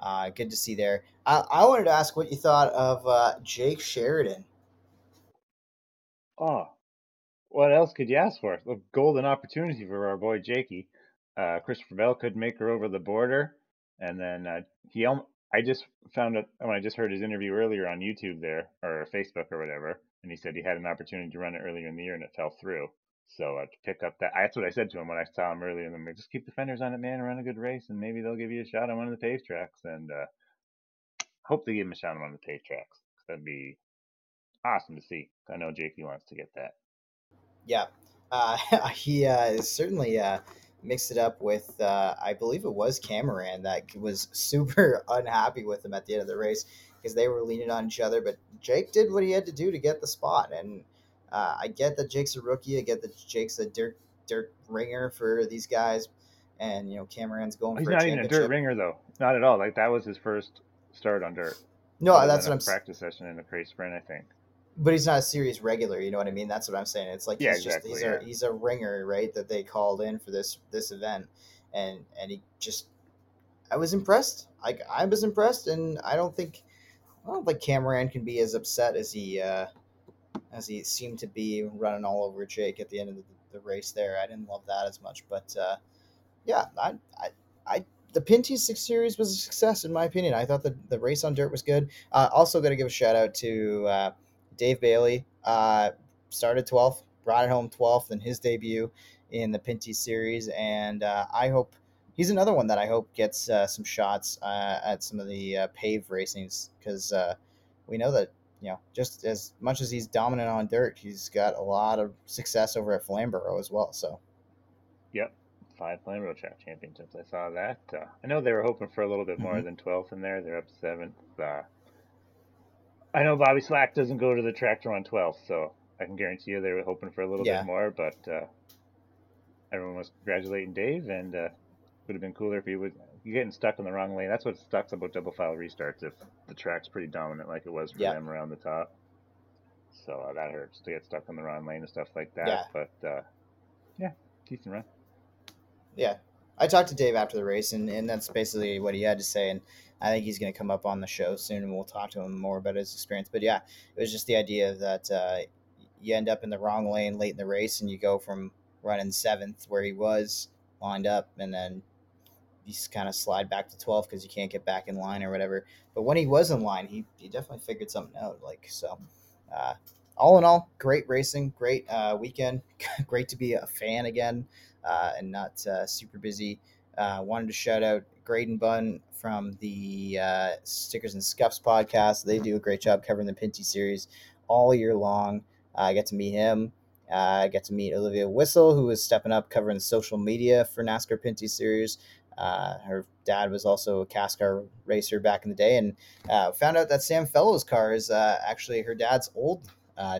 uh, good to see there. I, I wanted to ask what you thought of uh, Jake Sheridan.
Oh, what else could you ask for? A golden opportunity for our boy Jakey. Uh, Christopher Bell could make her over the border, and then uh, he. I just found out when I just heard his interview earlier on YouTube there or Facebook or whatever, and he said he had an opportunity to run it earlier in the year and it fell through. So uh, pick up that, that's what I said to him when I saw him earlier. And just keep the fenders on it, man, and run a good race, and maybe they'll give you a shot on one of the paved tracks. And uh, hope they give him a shot on one of the paved tracks. that'd be awesome to see. I know Jakey wants to get that.
Yeah, uh, he uh, certainly uh, mixed it up with, uh, I believe it was Cameron that was super unhappy with him at the end of the race because they were leaning on each other. But Jake did what he had to do to get the spot, and uh, I get that Jake's a rookie. I get that Jake's a dirt dirt ringer for these guys, and you know Cameron's going
He's
for
not
a
even a dirt ringer though. Not at all. Like that was his first start on dirt.
No,
Other
that's what
a
I'm.
practice session in a crate sprint, I think.
but he's not a serious regular. You know what I mean? That's what I'm saying. It's like
Yeah,
he's just he's
exactly,
a he's a ringer, right? That they called in for this this event, and and he just I was impressed. Like I was impressed, and I don't think I don't think Cameron can be as upset as he uh, as he seemed to be running all over Jake at the end of the, the race. There, I didn't love that as much, but uh, yeah, I I. I the Pinty Six Series was a success in my opinion. I thought the, the race on dirt was good. Uh, also, got to give a shout out to uh, Dave Bailey. Uh, started 12th, brought it home 12th in his debut in the Pinty Series, and uh, I hope he's another one that I hope gets uh, some shots at some of the uh, pave racings because we know that you know just as much as he's dominant on dirt, he's got a lot of success over at Flamborough as well. So,
yep, five Flamborough track championships. I saw that. Uh, I know they were hoping for a little bit more mm-hmm. than 12th in there. They're up seventh. Uh, I know Bobby Slack doesn't go to the tractor on 12th, so I can guarantee you they were hoping for a little yeah. bit more. But uh, everyone was congratulating Dave, and uh, would have been cooler if he was getting stuck in the wrong lane. That's what sucks about double file restarts if the track's pretty dominant like it was for yeah. them around the top. So uh, that hurts to get stuck in the wrong lane and stuff like that. Yeah. But uh, yeah, decent run.
Yeah, I talked to Dave after the race, and, and that's basically what he had to say. And I think he's going to come up on the show soon, and we'll talk to him more about his experience. But yeah, it was just the idea that uh, you end up in the wrong lane late in the race, and you go from running seventh where he was lined up, and then you kind of slide back to 12 because you can't get back in line or whatever. But when he was in line, he, he definitely figured something out. Like so, uh, all in all, great racing, great uh, weekend, great to be a fan again uh, and not uh, super busy. Uh, wanted to shout out Graydon Bunn from the uh, Stickers and Scuffs podcast. They do a great job covering the Pinty series all year long. I get to meet him. I get to meet Olivia Whistle, who is stepping up covering social media for NASCAR Pinty series. Uh, her dad was also a CASCAR racer back in the day, and uh, found out that Sam Fellows' car is uh, actually her dad's old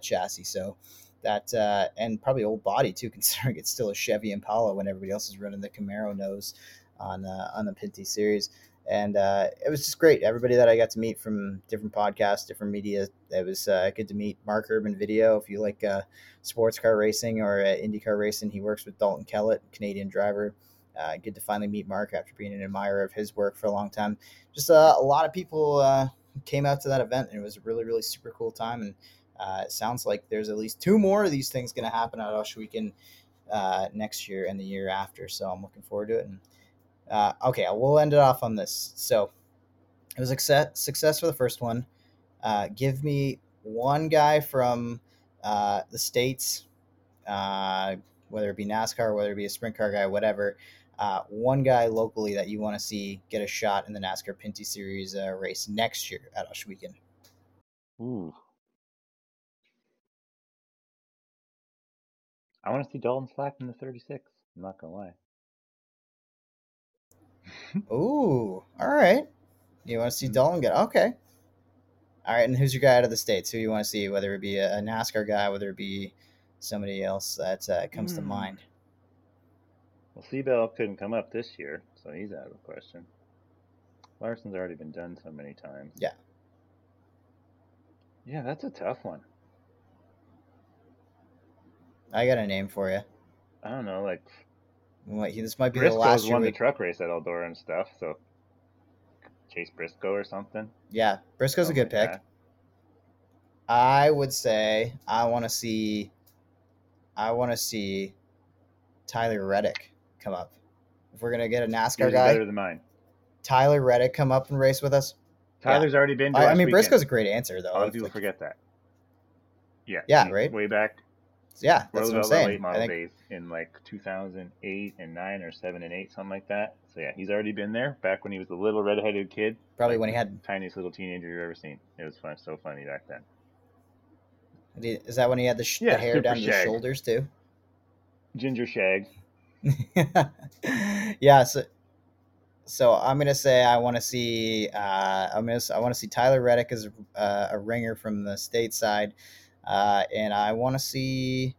chassis. So that uh, and probably old body too, considering it's still a Chevy Impala when everybody else is running the Camaro nose on uh, on the Pinty series. And uh, it was just great. Everybody that I got to meet from different podcasts, different media, it was uh, good to meet Mark Urban Video. If you like uh, sports car racing or uh, IndyCar racing, he works with Dalton Kellett, Canadian driver. Good to finally meet Mark after being an admirer of his work for a long time. Just a lot of people came out to that event, and it was a really, really super cool time. And uh, it sounds like there's at least two more of these things going to happen at Ohsweken uh, next year and the year after. So I'm looking forward to it. And uh, okay, we'll end it off on this. So it was success, success for the first one. Uh, give me one guy from uh, the states, uh, whether it be NASCAR, whether it be a sprint car guy, whatever. One guy locally that you want to see get a shot in the NASCAR Pinty Series race next year at Ohsweken.
Ooh, I want to see Dalton Slack in the 36. I'm not gonna lie.
Ooh, all right. You want to see. Dalton get okay? All right, and who's your guy out of the states? Who you want to see? Whether it be a, NASCAR guy, whether it be somebody else that uh, comes mm. to hmm. mind.
Well, C. Bell couldn't come up this year, so he's out of the question. Larson's already been done so many times.
Yeah.
Yeah, that's a tough one.
I got a name for you.
I don't know, like.
What, this might be
Briscoe's
the last
won the truck race at Eldora and stuff, so Chase Briscoe or something.
Yeah, Briscoe's something a good like pick. That. I would say I want to see. I want to see Tyler Reddick come up. If we're gonna get a NASCAR Yours guy,
better than mine.
Tyler Reddick come up and race with us.
Tyler's yeah. already been.
I, I, mean, Briscoe's a great answer though.
A lot of people like, forget that. Yeah.
Yeah. Right.
Way back
yeah, that's what I'm saying. Late model think...
days in like 2008 and nine or seven and eight, something like that. So yeah, he's already been there back when he was a little redheaded kid.
Probably when he had
tiniest little teenager you've ever seen. It was fun, so funny back then.
Is that when he had the, sh- yeah, the hair down shag. his shoulders too?
Ginger shag.
yeah. So, so I'm gonna say I want to see. Uh, I'm gonna. I want to see Tyler Reddick as uh, a ringer from the stateside. Uh, and I want to see,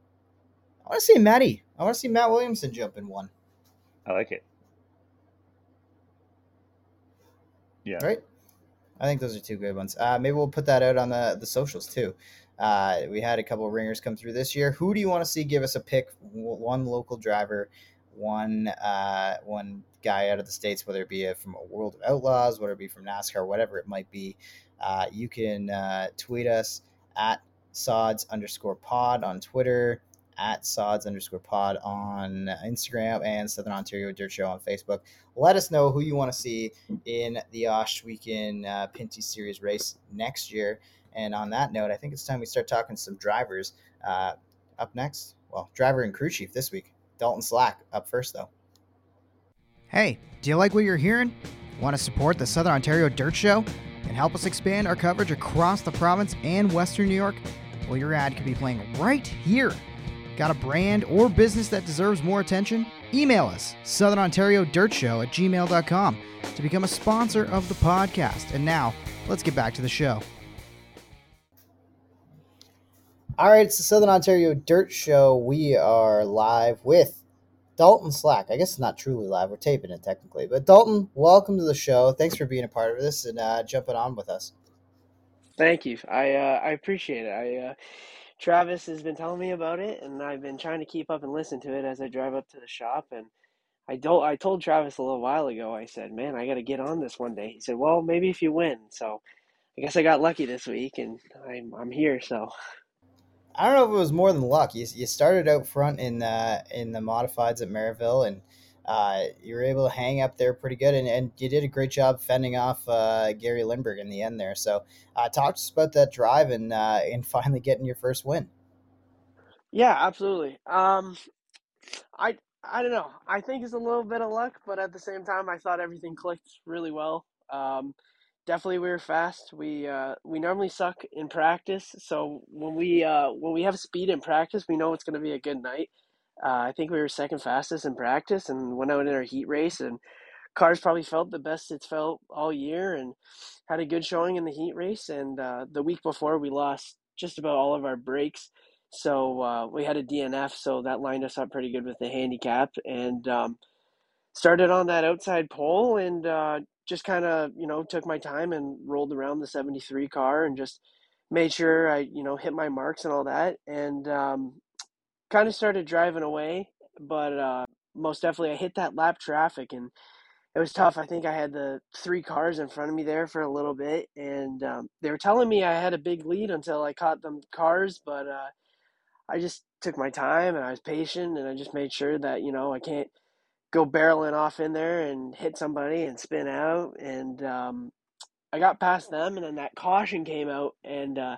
I want to see Matty. I want to see Matt Williamson jump in one.
I like it. Yeah.
Right. I think those are two good ones. Uh, maybe we'll put that out on the the socials too. Uh, we had a couple of ringers come through this year. Who do you want to see give us a pick? One local driver, one uh, one guy out of the states, whether it be a, from a World of Outlaws, whether it be from NASCAR, whatever it might be. Uh, you can uh, tweet us at sods underscore pod on Twitter, at sods underscore pod on Instagram, and Southern Ontario Dirt Show on Facebook. Let us know who you want to see in the Ohsweken uh, Pinty Series race next year. And on that note, I think it's time we start talking some drivers. Uh, up next, well, driver and crew chief this week, Dalton Slack. Up first, though.
Hey, do you like what you're hearing? Want to support the Southern Ontario Dirt Show and help us expand our coverage across the province and Western New York? Well, your ad could be playing right here. Got a brand or business that deserves more attention? Email us, Southern Ontario Dirt Show at gmail.com to become a sponsor of the podcast. And now, let's get back to the show.
All right, it's the Southern Ontario Dirt Show. We are live with Dalton Slack. I guess it's not truly live. We're taping it technically. But Dalton, welcome to the show. Thanks for being a part of this and uh, jumping on with us.
Thank you. I uh, I appreciate it. I uh, Travis has been telling me about it, and I've been trying to keep up and listen to it as I drive up to the shop. And I don't. I told Travis a little while ago. I said, "Man, I got to get on this one day." He said, "Well, maybe if you win." So I guess I got lucky this week, and I'm I'm here. So
I don't know if it was more than luck. You, you started out front in uh, in the modifieds at Merrittville, and uh, you were able to hang up there pretty good, and, and you did a great job fending off uh, Gary Lindberg in the end there. So, uh, talk to us about that drive and uh, and finally getting your first win.
yeah, absolutely. Um, I I don't know. I think it's a little bit of luck, but at the same time, I thought everything clicked really well. Um, definitely we were fast. We uh, we normally suck in practice, so when we uh, when we have speed in practice, we know it's going to be a good night. Uh, I think we were second fastest in practice, and went out in our heat race, and cars probably felt the best it's felt all year, and had a good showing in the heat race. And uh, the week before, we lost just about all of our brakes, so uh, we had a DNF, so that lined us up pretty good with the handicap, and um, started on that outside pole, and uh, just kind of you know took my time and rolled around the 73 car and just made sure I you know hit my marks and all that. And um, kind of started driving away but uh, most definitely I hit that lap traffic and it was tough. I think I had the three cars in front of me there for a little bit and um, they were telling me I had a big lead until I caught them cars but uh, I just took my time and I was patient and I just made sure that you know I can't go barreling off in there and hit somebody and spin out. And um, I got past them, and then that caution came out, and uh,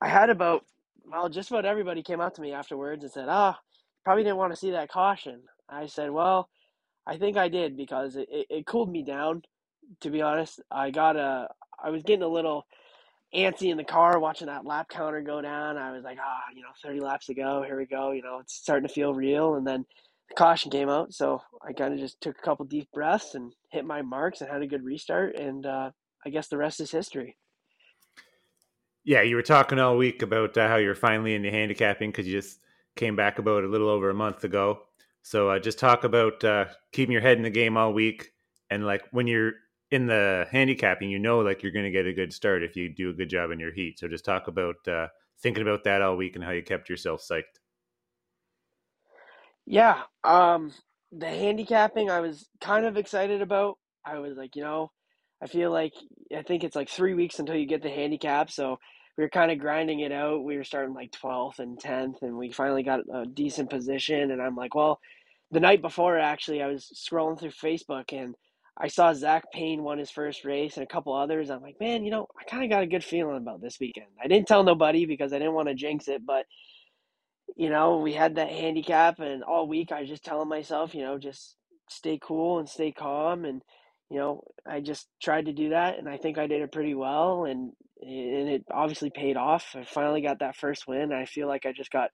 I had about well, just about everybody came up to me afterwards and said, "Ah, oh, probably didn't want to see that caution." I said, "Well, I think I did because it, it, it cooled me down. To be honest, I got a, I was getting a little." antsy in the car watching that lap counter go down. I was like, ah, you know, 30 laps to go. Here we go. You know, it's starting to feel real. And then caution came out, so I kind of just took a couple deep breaths and hit my marks and had a good restart. And uh, I guess the rest is history.
Yeah, you were talking all week about uh, how you're finally into handicapping because you just came back about a little over a month ago. So uh, just talk about uh, keeping your head in the game all week, and like when you're in the handicapping, you know, like you're going to get a good start if you do a good job in your heat. So just talk about uh, thinking about that all week and how you kept yourself psyched.
Yeah, um, the handicapping I was kind of excited about. I was like, you know, I feel like I think it's like three weeks until you get the handicap, so we were kind of grinding it out. We were starting like 12th and 10th, and we finally got a decent position. And I'm like, well, the night before, actually, I was scrolling through Facebook and I saw Zach Payne won his first race and a couple others. I'm like, man, you know, I kind of got a good feeling about this weekend. I didn't tell nobody because I didn't want to jinx it, but you know, we had that handicap, and all week I was just telling myself, you know, just stay cool and stay calm, and you know, I just tried to do that, and I think I did it pretty well, and and it obviously paid off. I finally got that first win. I feel like I just got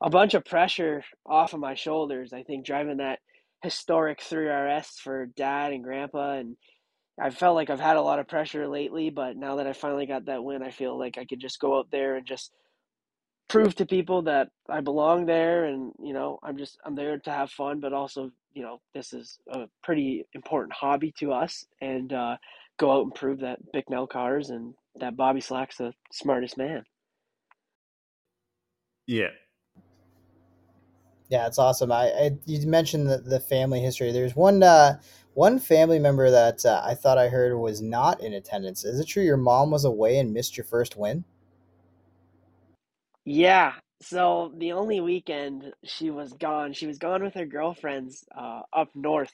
a bunch of pressure off of my shoulders. I think driving that historic 3RS for dad and grandpa and I felt like I've had a lot of pressure lately, but now that I finally got that win, I feel like I could just go out there and just prove to people that I belong there and you know I'm just I'm there to have fun but also you know this is a pretty important hobby to us and uh, go out and prove that Bicknell cars and that Bobby Slack's the smartest man.
Yeah.
Yeah, it's awesome. I, I you mentioned the, the family history. There's one uh, one family member that uh, I thought I heard was not in attendance. Is it true your mom was away and missed your first win?
Yeah. So the only weekend she was gone, she was gone with her girlfriends uh, up north.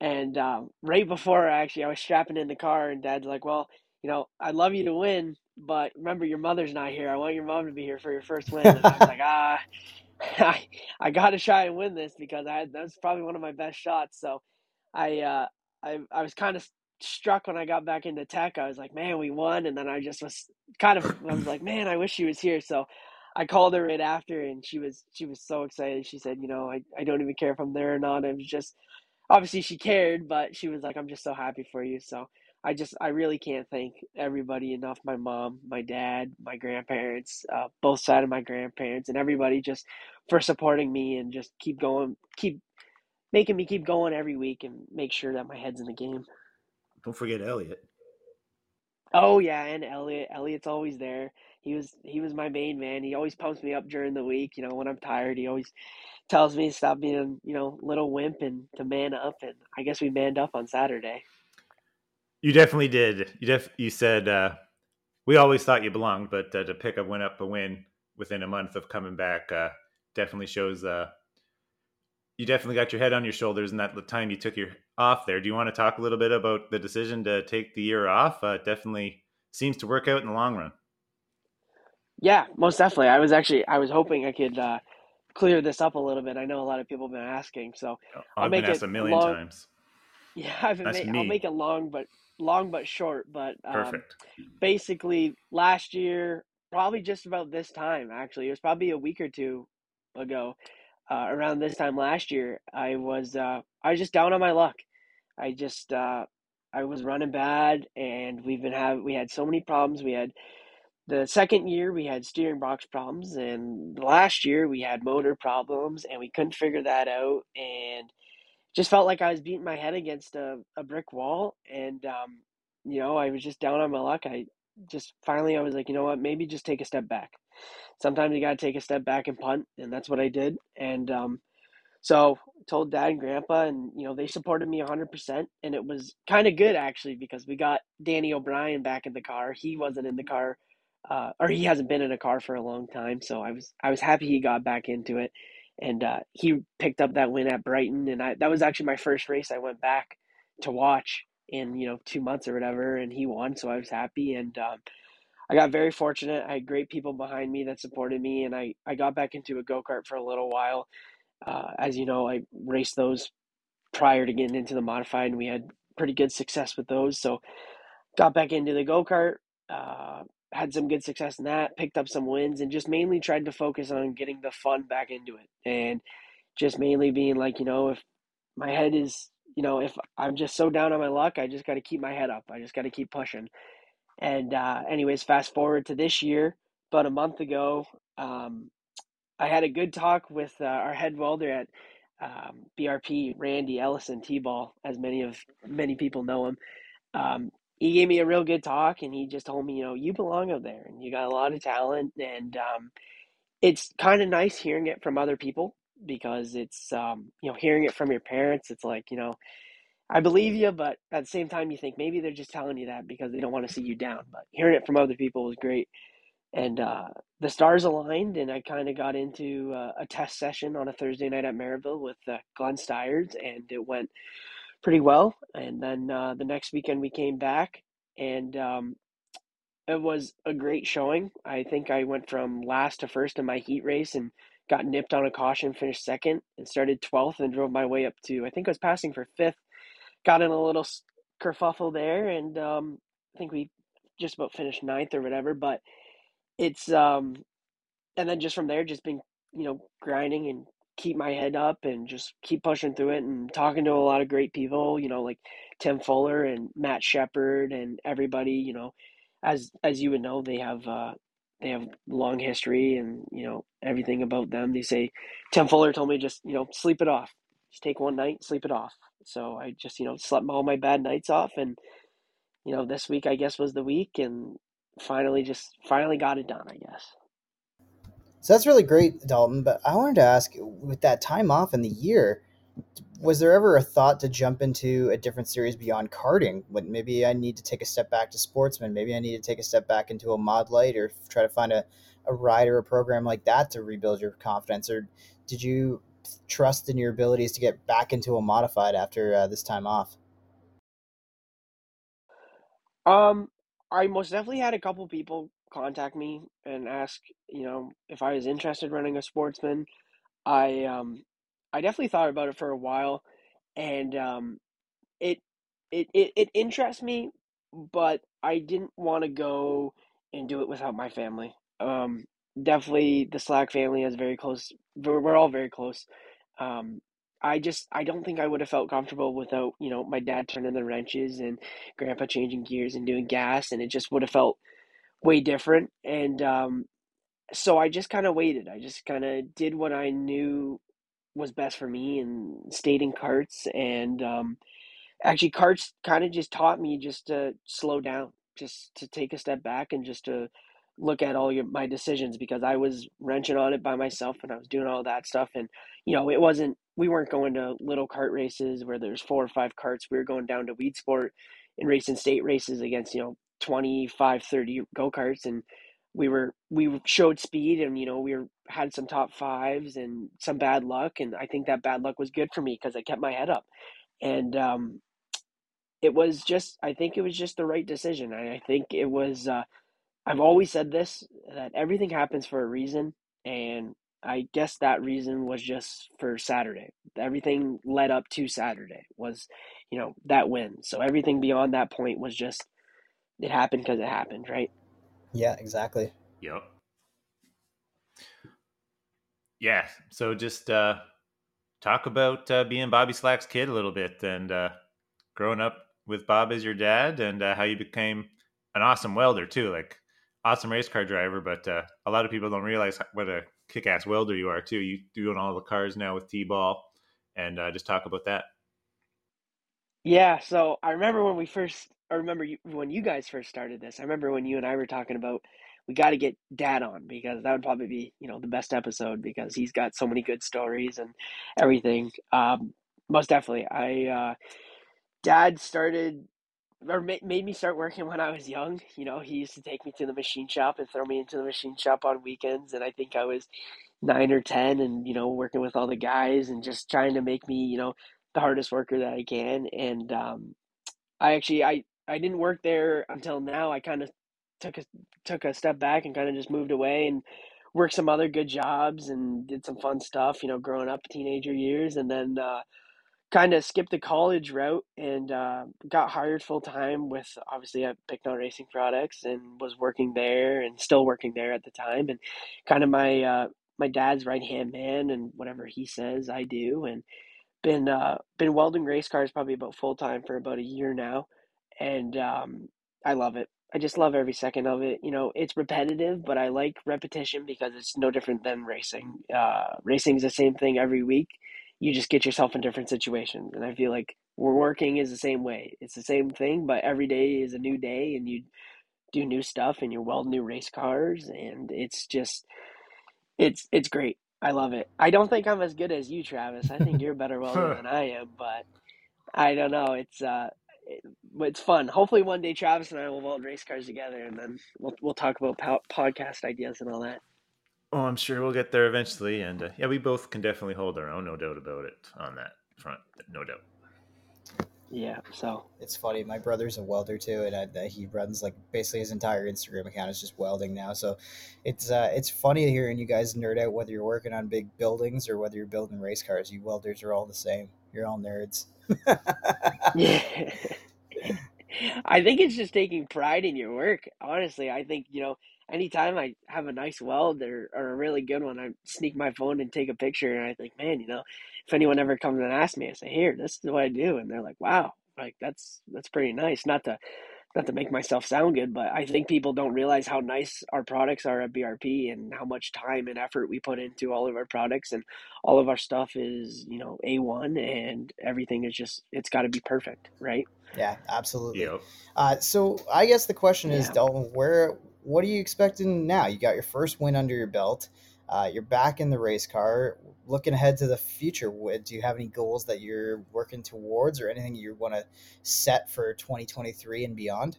And um, right before, actually, I was strapping in the car, and Dad's like, "Well, you know, I'd love you to win, but remember your mother's not here. I want your mom to be here for your first win. And I was like, ah, I, I got to try and win this because I had, that was probably one of my best shots. So I, uh, I, I was kind of struck when I got back into tech. I was like, man, we won. And then I just was kind of, I was like, man, I wish she was here. So I called her right after and she was, she was so excited. She said, you know, I, I don't even care if I'm there or not. It was just, obviously she cared, but she was like, I'm just so happy for you. So I just, I really can't thank everybody enough. My mom, my dad, my grandparents, uh, both side of my grandparents and everybody just for supporting me and just keep going, keep making me keep going every week and make sure that my head's in the game.
Don't forget Elliot.
Oh yeah, and Elliot. Elliot's always there. He was he was my main man. He always pumps me up during the week. You know, when I'm tired, he always tells me to stop being you know little wimp and to man up. And I guess we manned up on Saturday.
You definitely did. You def you said uh, we always thought you belonged, but uh, to pick a win up a win within a month of coming back uh, definitely shows uh, you definitely got your head on your shoulders and that time you took your off there. Do you want to talk a little bit about the decision to take the year off? Uh, definitely seems to work out in the long run.
Yeah, most definitely. I was actually I was hoping I could uh, clear this up a little bit. I know a lot of people have been asking, so
oh, I'll I've make been asked it a million long. times.
Yeah, I've been ma- I'll make it long, but long but short. But um,
perfect.
Basically, last year, probably just about this time. Actually, it was probably a week or two ago uh, around this time last year, I was uh, I was just down on my luck. I just uh, I was running bad, and we've been have we had so many problems. We had the second year we had steering box problems, and last year we had motor problems, and we couldn't figure that out, and just felt like I was beating my head against a, a brick wall, and um, you know I was just down on my luck. I just finally I was like, you know what, maybe just take a step back sometimes you got to take a step back and punt, and that's what I did. And um, so told dad and grandpa, and you know they supported me 100%, and it was kind of good actually because we got Danny O'Brien back in the car. He wasn't in the car, uh, or he hasn't been in a car for a long time. So I was I was happy he got back into it, and uh, he picked up that win at Brighton, and I that was actually my first race I went back to watch in you know two months or whatever, and he won, so I was happy and. Um, I got very fortunate. I had great people behind me that supported me, and I, I got back into a go kart for a little while. Uh, as you know, I raced those prior to getting into the modified, and we had pretty good success with those. So, got back into the go kart, uh, had some good success in that, picked up some wins, and just mainly tried to focus on getting the fun back into it. And just mainly being like, you know, if my head is, you know, if I'm just so down on my luck, I just got to keep my head up. I just got to keep pushing. And uh, anyways, fast forward to this year, about a month ago, um, I had a good talk with uh, our head welder at um, BRP, Randy Ellison T-ball, as many of many people know him. Um, he gave me a real good talk, and he just told me, you know, you belong up there, and you got a lot of talent, and um, it's kind of nice hearing it from other people because it's um, you know hearing it from your parents. It's like you know I believe you, but at the same time, you think maybe they're just telling you that because they don't want to see you down. But hearing it from other people was great. And uh, the stars aligned, and I kind of got into uh, a test session on a Thursday night at Merrittville with uh, Glenn Styres, and it went pretty well. And then uh, the next weekend, we came back, and um, it was a great showing. I think I went from last to first in my heat race and got nipped on a caution, finished second, and started 12th and drove my way up to, I think I was passing for fifth got in a little kerfuffle there, and um, I think we just about finished ninth or whatever. But it's um, and then just from there, just been you know grinding and keep my head up and just keep pushing through it and talking to a lot of great people. You know, like Tim Fuller and Matt Shepard and everybody. You know, as as you would know, they have uh, they have long history and you know everything about them. They say Tim Fuller told me just you know sleep it off, just take one night, sleep it off. So I just, you know, slept all my bad nights off. And, you know, this week, I guess, was the week. And finally, just finally got it done, I guess.
So that's really great, Dalton. But I wanted to ask with that time off in the year, was there ever a thought to jump into a different series beyond karting? When maybe I need to take a step back to sportsman, maybe I need to take a step back into a mod light or try to find a, a ride or a program like that to rebuild your confidence? Or did you trust in your abilities to get back into a modified after uh, this time off?
Um, I most definitely had a couple people contact me and ask, you know, if I was interested running a sportsman. I um I definitely thought about it for a while and um it it it, it interests me, but I didn't want to go and do it without my family. Um definitely the Slack family is very close. We're, we're all very close. Um I just I don't think I would have felt comfortable without, you know, my dad turning the wrenches and grandpa changing gears and doing gas and it just would have felt way different and um so I just kind of waited. I just kind of did what I knew was best for me and stayed in carts and um actually carts kind of just taught me just to slow down just to take a step back and just to look at all your my decisions because i was wrenching on it by myself and i was doing all that stuff and you know it wasn't we weren't going to little cart races where there's four or five carts we were going down to Weedsport and racing state races against you know 25 30 go-karts and we were we showed speed and you know we were had some top fives and some bad luck and i think that bad luck was good for me because i kept my head up and um it was just I think it was just the right decision. I, I think it was uh, I've always said this that everything happens for a reason and I guess that reason was just for Saturday. Everything led up to Saturday was, you know, that win. So everything beyond that point was just it happened because it happened, right?
Yeah, exactly.
Yep. Yeah. So just uh, talk about uh, being Bobby Slack's kid a little bit and uh, growing up with Bob as your dad and uh, how you became an awesome welder too. Like awesome race car driver, but uh, a lot of people don't realize what a kick-ass welder you are too. You doing all the cars now with T-ball, and uh, just talk about that.
Yeah, so I remember when we first, I remember you, when you guys first started this. I remember when you and I were talking about we got to get Dad on because that would probably be you know the best episode because he's got so many good stories and everything. Um, most definitely, I uh, Dad started or made me start working when I was young. You know, he used to take me to the machine shop and throw me into the machine shop on weekends, and I think I was nine or ten, and you know, working with all the guys and just trying to make me you know the hardest worker that I can. And um, I actually I I didn't work there until now. I kind of took a took a step back and kind of just moved away and worked some other good jobs and did some fun stuff. You know, growing up teenager years, and then. Uh, kind of skipped the college route and uh, got hired full time with obviously at Bicknell Racing Products and was working there and still working there at the time and kind of my uh, my dad's right hand man and whatever he says I do and been uh, been welding race cars probably about full time for about a year now and um, I love it. I just love every second of it. You know, it's repetitive, but I like repetition because it's no different than racing. Uh, racing is the same thing every week you just get yourself in different situations. And I feel like we're working is the same way. It's the same thing, but every day is a new day and you do new stuff and you weld new race cars and it's just it's it's great. I love it. I don't think I'm as good as you, Travis. I think you're better welder than I am, but I don't know. It's uh it, it's fun. Hopefully one day Travis and I will weld race cars together and then we'll we'll talk about po- podcast ideas and all that.
Oh, I'm sure we'll get there eventually, and uh, yeah, we both can definitely hold our own, no doubt about it on that front, no doubt.
Yeah, so
it's funny. My brother's a welder too, and uh, he runs like basically his entire Instagram account is just welding now. So it's uh, it's funny hearing you guys nerd out whether you're working on big buildings or whether you're building race cars. You welders are all the same. You're all nerds.
yeah. I think it's just taking pride in your work. Honestly, I think you know anytime I have a nice weld or, or a really good one, I sneak my phone and take a picture. And I think, man, you know, if anyone ever comes and asks me, I say, here, this is what I do. And they're like, wow, like that's, that's pretty nice. Not to, not to make myself sound good, but I think people don't realize how nice our products are at BRP and how much time and effort we put into all of our products and all of our stuff is, you know, A1 and everything is just, it's got to be perfect, right?
Yeah, absolutely.
Yep.
Uh, so I guess the question is, Dalton, where what are you expecting now? You got your first win under your belt. Uh, you're back in the race car. Looking ahead to the future, do you have any goals that you're working towards, or anything you want to set for 2023 and beyond?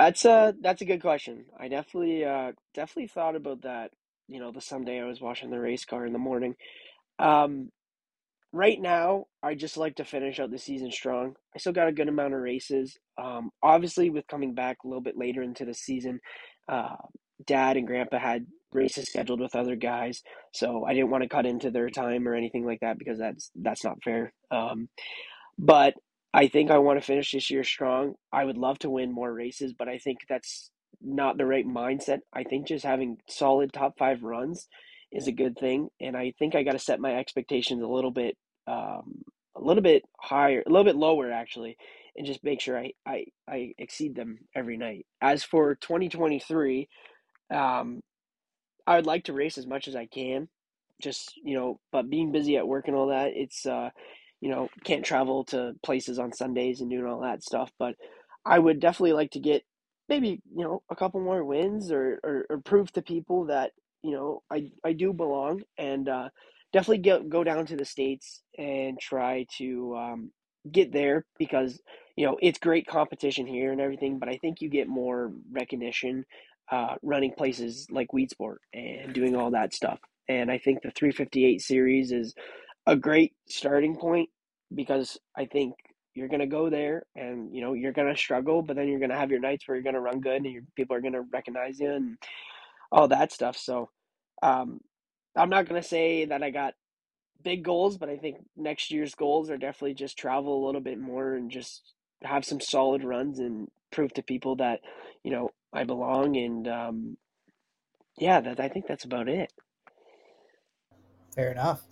That's a that's a good question. I definitely uh, definitely thought about that. You know, the Sunday I was watching the race car in the morning. Um, right now, I just like to finish out the season strong. I still got a good amount of races. Um, obviously, with coming back a little bit later into the season, uh, Dad and Grandpa had races scheduled with other guys, so I didn't want to cut into their time or anything like that because that's that's not fair. Um, but I think I want to finish this year strong. I would love to win more races, but I think that's not the right mindset. I think just having solid top five runs is a good thing, and I think I got to set my expectations a little bit, um, a little bit higher, a little bit lower actually, and just make sure I I, I exceed them every night. As for twenty twenty three, um, I would like to race as much as I can, just you know, but being busy at work and all that, it's uh, you know, can't travel to places on Sundays and doing all that stuff. But I would definitely like to get maybe you know a couple more wins or, or, or prove to people that you know I I do belong and uh, definitely get, go down to the states and try to um, get there because you know it's great competition here and everything, but I think you get more recognition uh, running places like Weedsport and doing all that stuff. And I think the 358 series is a great starting point because I think you're going to go there and you know you're going to struggle but then you're going to have your nights where you're going to run good and your, people are going to recognize you and all that stuff so um, i'm not going to say that i got big goals but i think next year's goals are definitely just travel a little bit more and just have some solid runs and prove to people that you know i belong and um, yeah that i think that's about it
Fair enough.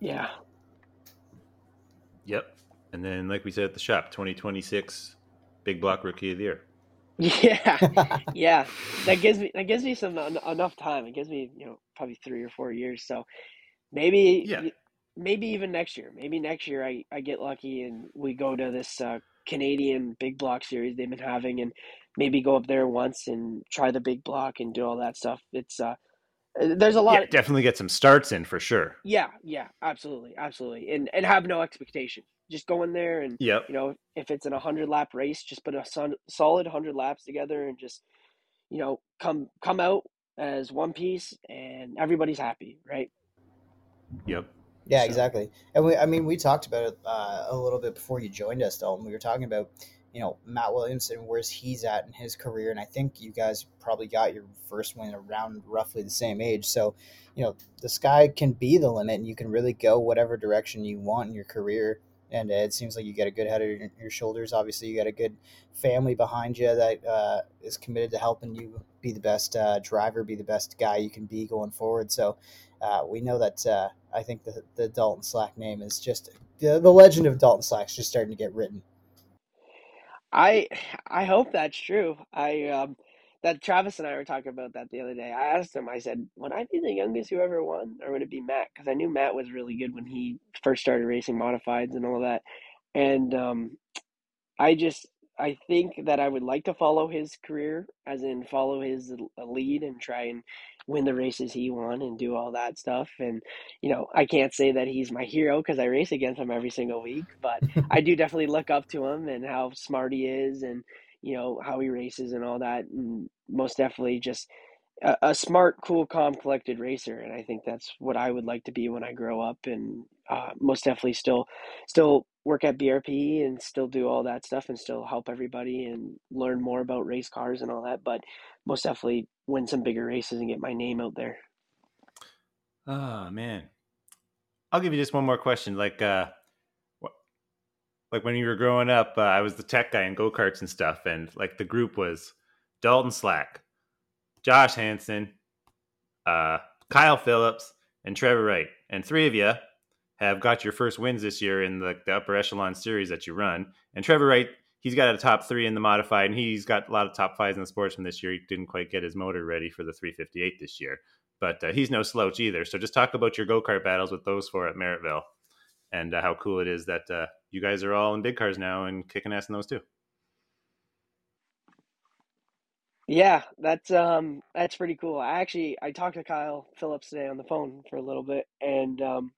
yeah
Yep. And then, like we said at the shop, 2026 Big Block Rookie of the Year.
Yeah, yeah. That gives me that gives me some en- enough time. It gives me you know probably three or four years. So maybe
Yeah.
maybe even next year. Maybe next year I I get lucky and we go to this uh, Canadian big block series they've been having and maybe go up there once and try the big block and do all that stuff. It's uh there's a lot.
Yeah,
of,
definitely get some starts in for sure.
yeah, yeah, absolutely, absolutely, and and have no expectation. Just go in there and
Yep.
you know if it's an 100 lap race just put a son, solid 100 laps together and just you know come come out as one piece and everybody's happy right
Yep.
Yeah,
So-
exactly. And we, I mean, we talked about it uh, a little bit before you joined us, Dalton. We were talking about, you know, Matt Williamson, where's he's at in his career, and I think you guys probably got your first win around roughly the same age. So, you know, the sky can be the limit, and you can really go whatever direction you want in your career. And it seems like you got a good head on your, your shoulders. Obviously, you got a good family behind you that uh, is committed to helping you be the best uh, driver, be the best guy you can be going forward. So, uh, we know that uh, I think the, the Dalton Slack name is just the, the legend of Dalton Slack is just starting to get written.
i i hope that's true. I um that travis and i were talking about that the other day. I asked him i said would i be the youngest who ever won or would it be matt? Because i knew matt was really good when he first started racing modifieds and all that. And um I just I think that I would like to follow his career, as in follow his lead and try and win the races he won and do all that stuff. And you know, I can't say that he's my hero because I race against him every single week, but I do definitely look up to him and how smart he is, and you know how he races and all that. And most definitely just a, a smart, cool, calm, collected racer. And I think that's what I would like to be when I grow up. And uh, most definitely still still work at BRP and still do all that stuff and still help everybody and learn more about race cars and all that. But most definitely win some bigger races and get my name out there.
Oh man, I'll give you just one more question. Like, uh, like when you were growing up, uh, I was the tech guy in go karts and stuff, and like the group was Dalton Slack, Josh Hansen, uh, Kyle Phillips, and Trevor Wright, and three of you have got your first wins this year in the, the upper echelon series that you run. And Trevor Wright, he's got a top three in the modified, and he's got a lot of top fives in the sportsman this year. He didn't quite get his motor ready for the 358 this year but uh, he's no slouch either. So just talk about your go kart battles with those four at Merrittville, and uh, how cool it is that uh, you guys are all in big cars now and kicking ass in those too.
Yeah, that's um that's pretty cool. I actually I talked to Kyle Phillips today on the phone for a little bit, and um,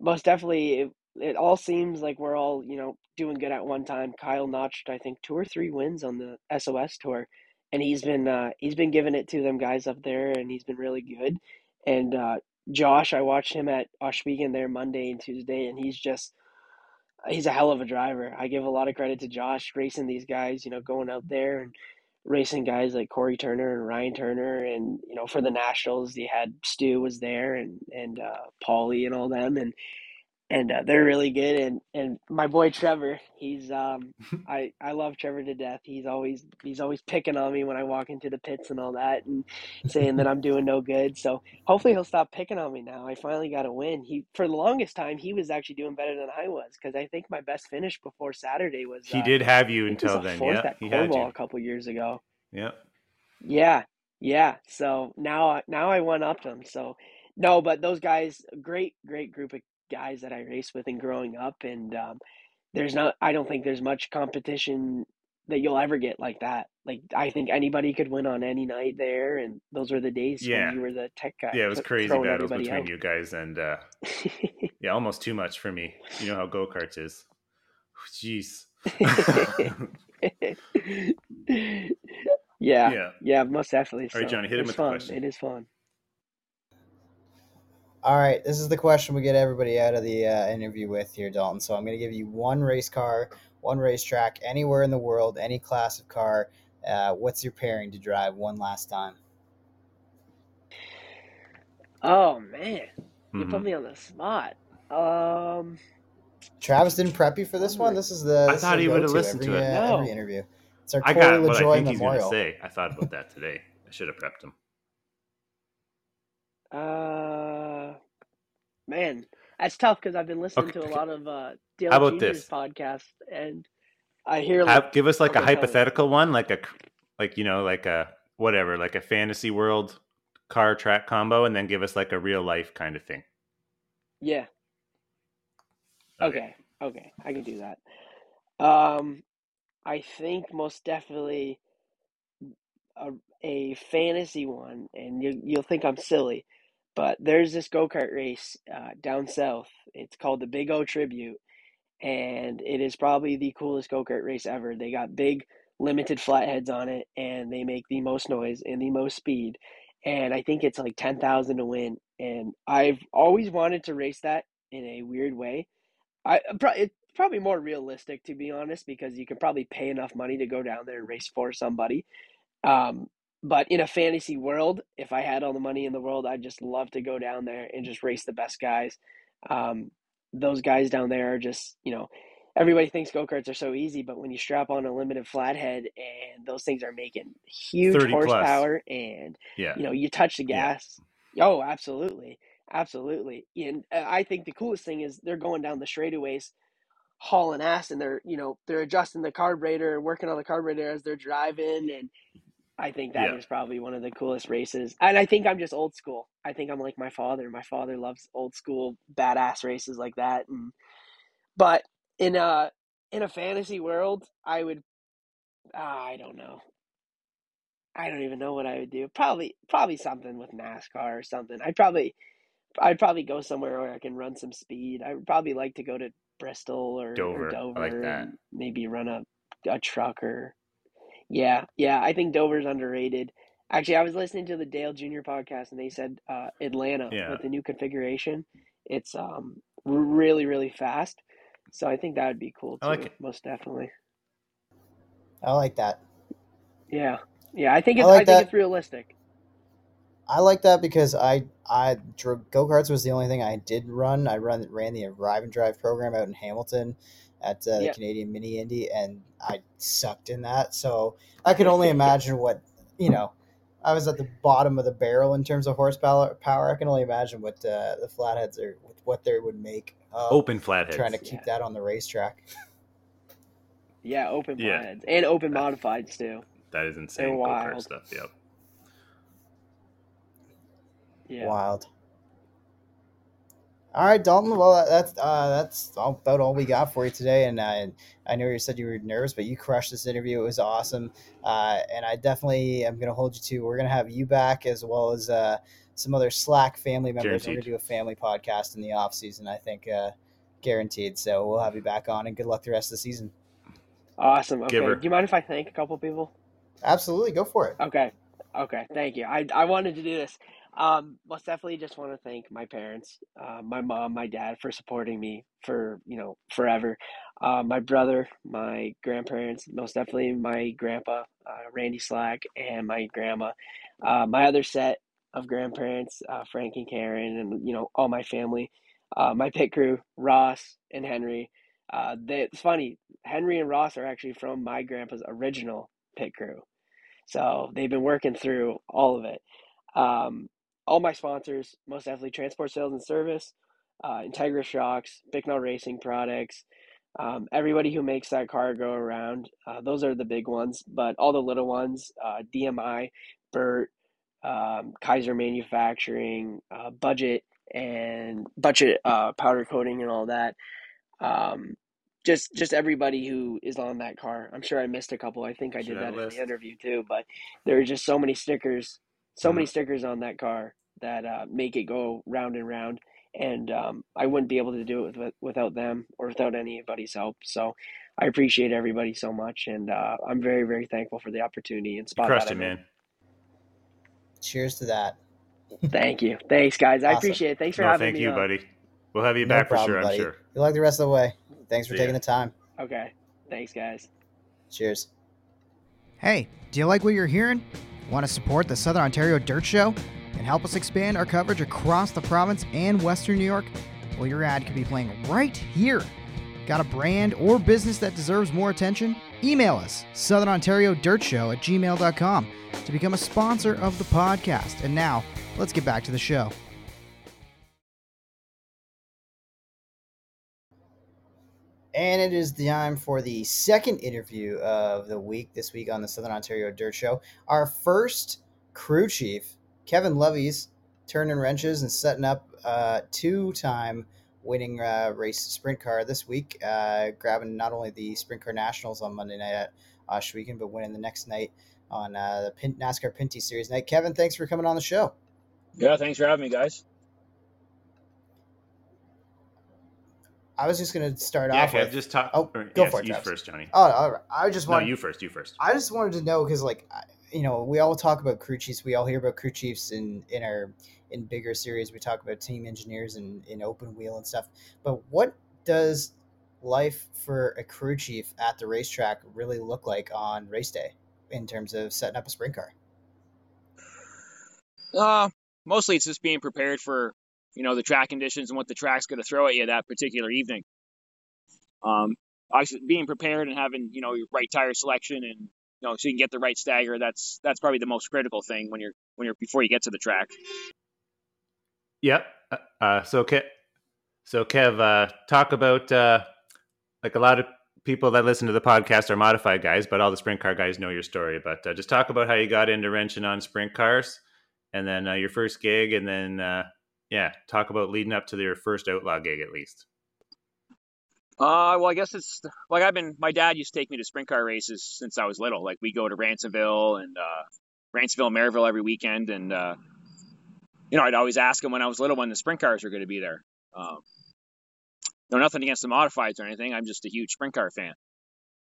most definitely it, it all seems like we're all you know doing good at one time. Kyle notched I think two or three wins on the SOS tour, and he's been uh, he's been giving it to them guys up there, and he's been really good. And uh, Josh, I watched him at Ohsweken there Monday and Tuesday, and he's just he's a hell of a driver. I give a lot of credit to Josh racing these guys. You know, going out there and racing guys like Corey Turner and Ryan Turner, and you know, for the nationals, he had Stu was there and and uh, Paulie and all them, and and uh, they're really good. And and my boy Trevor, he's um, I I love Trevor to death. He's always he's always picking on me when I walk into the pits and all that, and saying that I'm doing no good. So hopefully he'll stop picking on me now. I finally got a win. He for the longest time he was actually doing better than I was because I think my best finish before Saturday was
He
uh,
did have you
I think it was
until then.
fourth
Yeah,
at
he had
Cornwall
you.
a couple years ago.
Yeah.
Yeah, yeah. So now, now I went up to them. So no, but those guys, great, great group of guys that I raced with and growing up, and um, there's not. I don't think there's much competition that you'll ever get like that. Like I think anybody could win on any night there, and those were the days
Yeah.
when you were the tech guy.
Yeah, it was crazy battles between
out.
you guys, and uh, yeah, almost too much for me. You know how go karts is. Jeez.
yeah,
yeah.
yeah, most definitely.
All right,
So
Johnny, hit him with the question.
It is fun.
All right, this is the question we get everybody out of the uh, interview with here, Dalton. So I'm going to give you one race car, one racetrack, anywhere in the world, any class of car. Uh, what's your pairing to drive one last time?
Oh man, you put
Mhm.
me on the spot. Um.
Travis didn't prep you for this one. This is the.
I
this
thought
is
he would've
go-to
listened
every,
to it.
Uh,
No.
every interview. It's our
I
Corey
got what I
LaJoy
think he's going to
Memorial.
say. I thought about that today. I should have prepped him.
Uh, man, that's tough because I've been listening
Okay,
to a lot of uh, Dale
How about
Jr.'s
this?
podcast, and I hear like,
Have, give us like a
Okay,
hypothetical one, like a, like you know, like a whatever, like a fantasy world car track combo, and then give us like a real life kind of thing.
yeah, okay, okay, I can do that. Um, I think most definitely a, a fantasy one, and you, you'll think I'm silly, but there's this go kart race uh, down south. It's called the Big O Tribute, and it is probably the coolest go kart race ever. They got big limited flatheads on it, and they make the most noise and the most speed. And I think it's like ten thousand to win. And I've always wanted to race that in a weird way. I pro- it's probably more realistic to be honest, because you can probably pay enough money to go down there and race for somebody. Um, but in a fantasy world, if I had all the money in the world, I'd just love to go down there and just race the best guys. Um, those guys down there are just, you know, everybody thinks go karts are so easy, but when you strap on a limited flathead and those things are making huge
30 plus.
horsepower and
Yeah.
you know, you touch the
Yeah.
gas. Oh, absolutely. Absolutely. And uh, I think the coolest thing is they're going down the straightaways hauling ass and they're, you know, they're adjusting the carburetor, working on the carburetor as they're driving and I think that is
Yeah.
probably one of the coolest races. And I think I'm just old school. I think I'm like my father. My father loves old school badass races like that and but in a in a fantasy world, I would ah, I don't know. I don't even know what I would do. Probably probably something with NASCAR or something. I'd probably I'd probably go somewhere where I can run some speed. I would probably like to go to Bristol or
Dover.
or
I
Dover
like that.
maybe run a a truck or yeah, yeah, I think Dover's underrated. Actually, I was listening to the Dale Jr. podcast and they said uh, Atlanta
Yeah.
with the new configuration, it's um really really fast. So I think that would be cool too,
I like it.
most definitely.
I like that.
Yeah. Yeah, I think
I
it's
like
I, think it's realistic.
I like that because I I go karts was the only thing I did run. I run ran the Arrive and Drive program out in Hamilton at uh, the
Yeah.
Canadian Mini Indy, and I sucked in that. So I could only imagine what you know. I was at the bottom of the barrel in terms of horsepower. Power. I can only imagine what uh, the flatheads are, what they would make. Uh,
Open flatheads.
trying to keep
Yeah.
that on the racetrack.
Yeah, open
Yeah.
flatheads and open modifieds too.
That is insane. Go
wild.
kart stuff. Yep.
Yeah.
Wild. All right, Dalton. Well, that's uh, that's about all we got for you today. And uh, I know you said you were nervous, but you crushed this interview. It was awesome. Uh, and I definitely am going to hold you to. We're going to have you back as well as uh, some other Slack family members. We're going to do a family podcast in the off season. I think uh, guaranteed. So we'll have you back on, and good luck the rest of the season.
Awesome. Okay.
Giver.
Do you mind if I thank a couple people?
Absolutely, go for it.
Okay. Okay. Thank you. I I wanted to do this. Um, most definitely just want to thank my parents, uh, my mom, my dad for supporting me for, you know, forever. Uh, my brother, my grandparents, most definitely my grandpa, uh, Randy Slack, and my grandma. Uh, my other set of grandparents, uh, Frank and Karen, and, you know, all my family. Uh, my pit crew, Ross and Henry. Uh, they, it's funny, Henry and Ross are actually from my grandpa's original pit crew. So they've been working through all of it. Um, all my sponsors, most definitely Transport Sales and Service, uh, Integra Shocks, Bicknell Racing Products, um, everybody who makes that car go around. Uh, those are the big ones, but all the little ones, uh, DMI, Burt, um, Kaiser Manufacturing, uh, Budget, and Budget uh, powder coating and all that. Um, just just everybody who is on that car. I'm sure I missed a couple. I think I did that, that in the interview too. But there are just so many stickers, so mm-hmm. many stickers on that car that uh, make it go round and round. And um, I wouldn't be able to do it with, without them or without anybody's help. So I appreciate everybody so much, and uh, I'm very very thankful for the opportunity and spot.
crushed it, man.
Cheers to that.
thank you. Thanks, guys. Awesome. I appreciate it. Thanks for
no,
having
thank
me.
Thank you,
on.
buddy. We'll have you no back problem, for sure.
Buddy.
I'm sure.
Good luck the rest of the way. Thanks for taking the time.
Okay. Thanks, guys.
Cheers.
Hey, do you like what you're hearing? Want to support the Southern Ontario Dirt Show and help us expand our coverage across the province and Western New York? Well, your ad could be playing right here. Got a brand or business that deserves more attention? Email us, Southern Ontario Dirt Show at gmail.com to become a sponsor of the podcast. And now, let's get back to the show.
And it is time for the second interview of the week this week on the Southern Ontario Dirt Show. Our first crew chief, Kevin Loveys turning wrenches and setting up a two time winning uh, race sprint car this week, uh, grabbing not only the Sprint Car Nationals on Monday night at Ohsweken, but winning the next night on uh, the Pin- NASCAR Pinty's Series night. Kevin, thanks for coming on the show.
Yeah, thanks for having me, guys.
I was just going to start
yeah,
off
okay,
with
just talk.
Oh, go
yes,
for it,
you
Travis.
first, Johnny.
Oh, all right. I just want
no, you first. You first.
I just wanted to know because, like, you know, we all talk about crew chiefs. We all hear about crew chiefs in in our in bigger series. We talk about team engineers and in open wheel and stuff. But what does life for a crew chief at the racetrack really look like on race day in terms of setting up a sprint car?
Uh, mostly it's just being prepared for you know the track conditions and what the track's going to throw at you that particular evening. Um, being prepared and having you know your right tire selection and you know so you can get the right stagger. That's that's probably the most critical thing when you're when you're before you get to the track.
Yep. Uh, uh, so Kev, so Kev, uh, talk about uh, like a lot of people that listen to the podcast are modified guys, but all the sprint car guys know your story. But uh, just talk about how you got into wrenching on sprint cars, and then uh, your first gig, and then uh, yeah, talk about leading up to your first outlaw gig at least.
Uh, well, I guess it's like I've been. My dad used to take me to sprint car races since I was little. Like we go to Ransomville and uh, Ransomville, Merrittville every weekend, and uh, you know, I'd always ask him when I was little when the sprint cars were going to be there. Um, no, nothing against the modifieds or anything. I'm just a huge sprint car fan.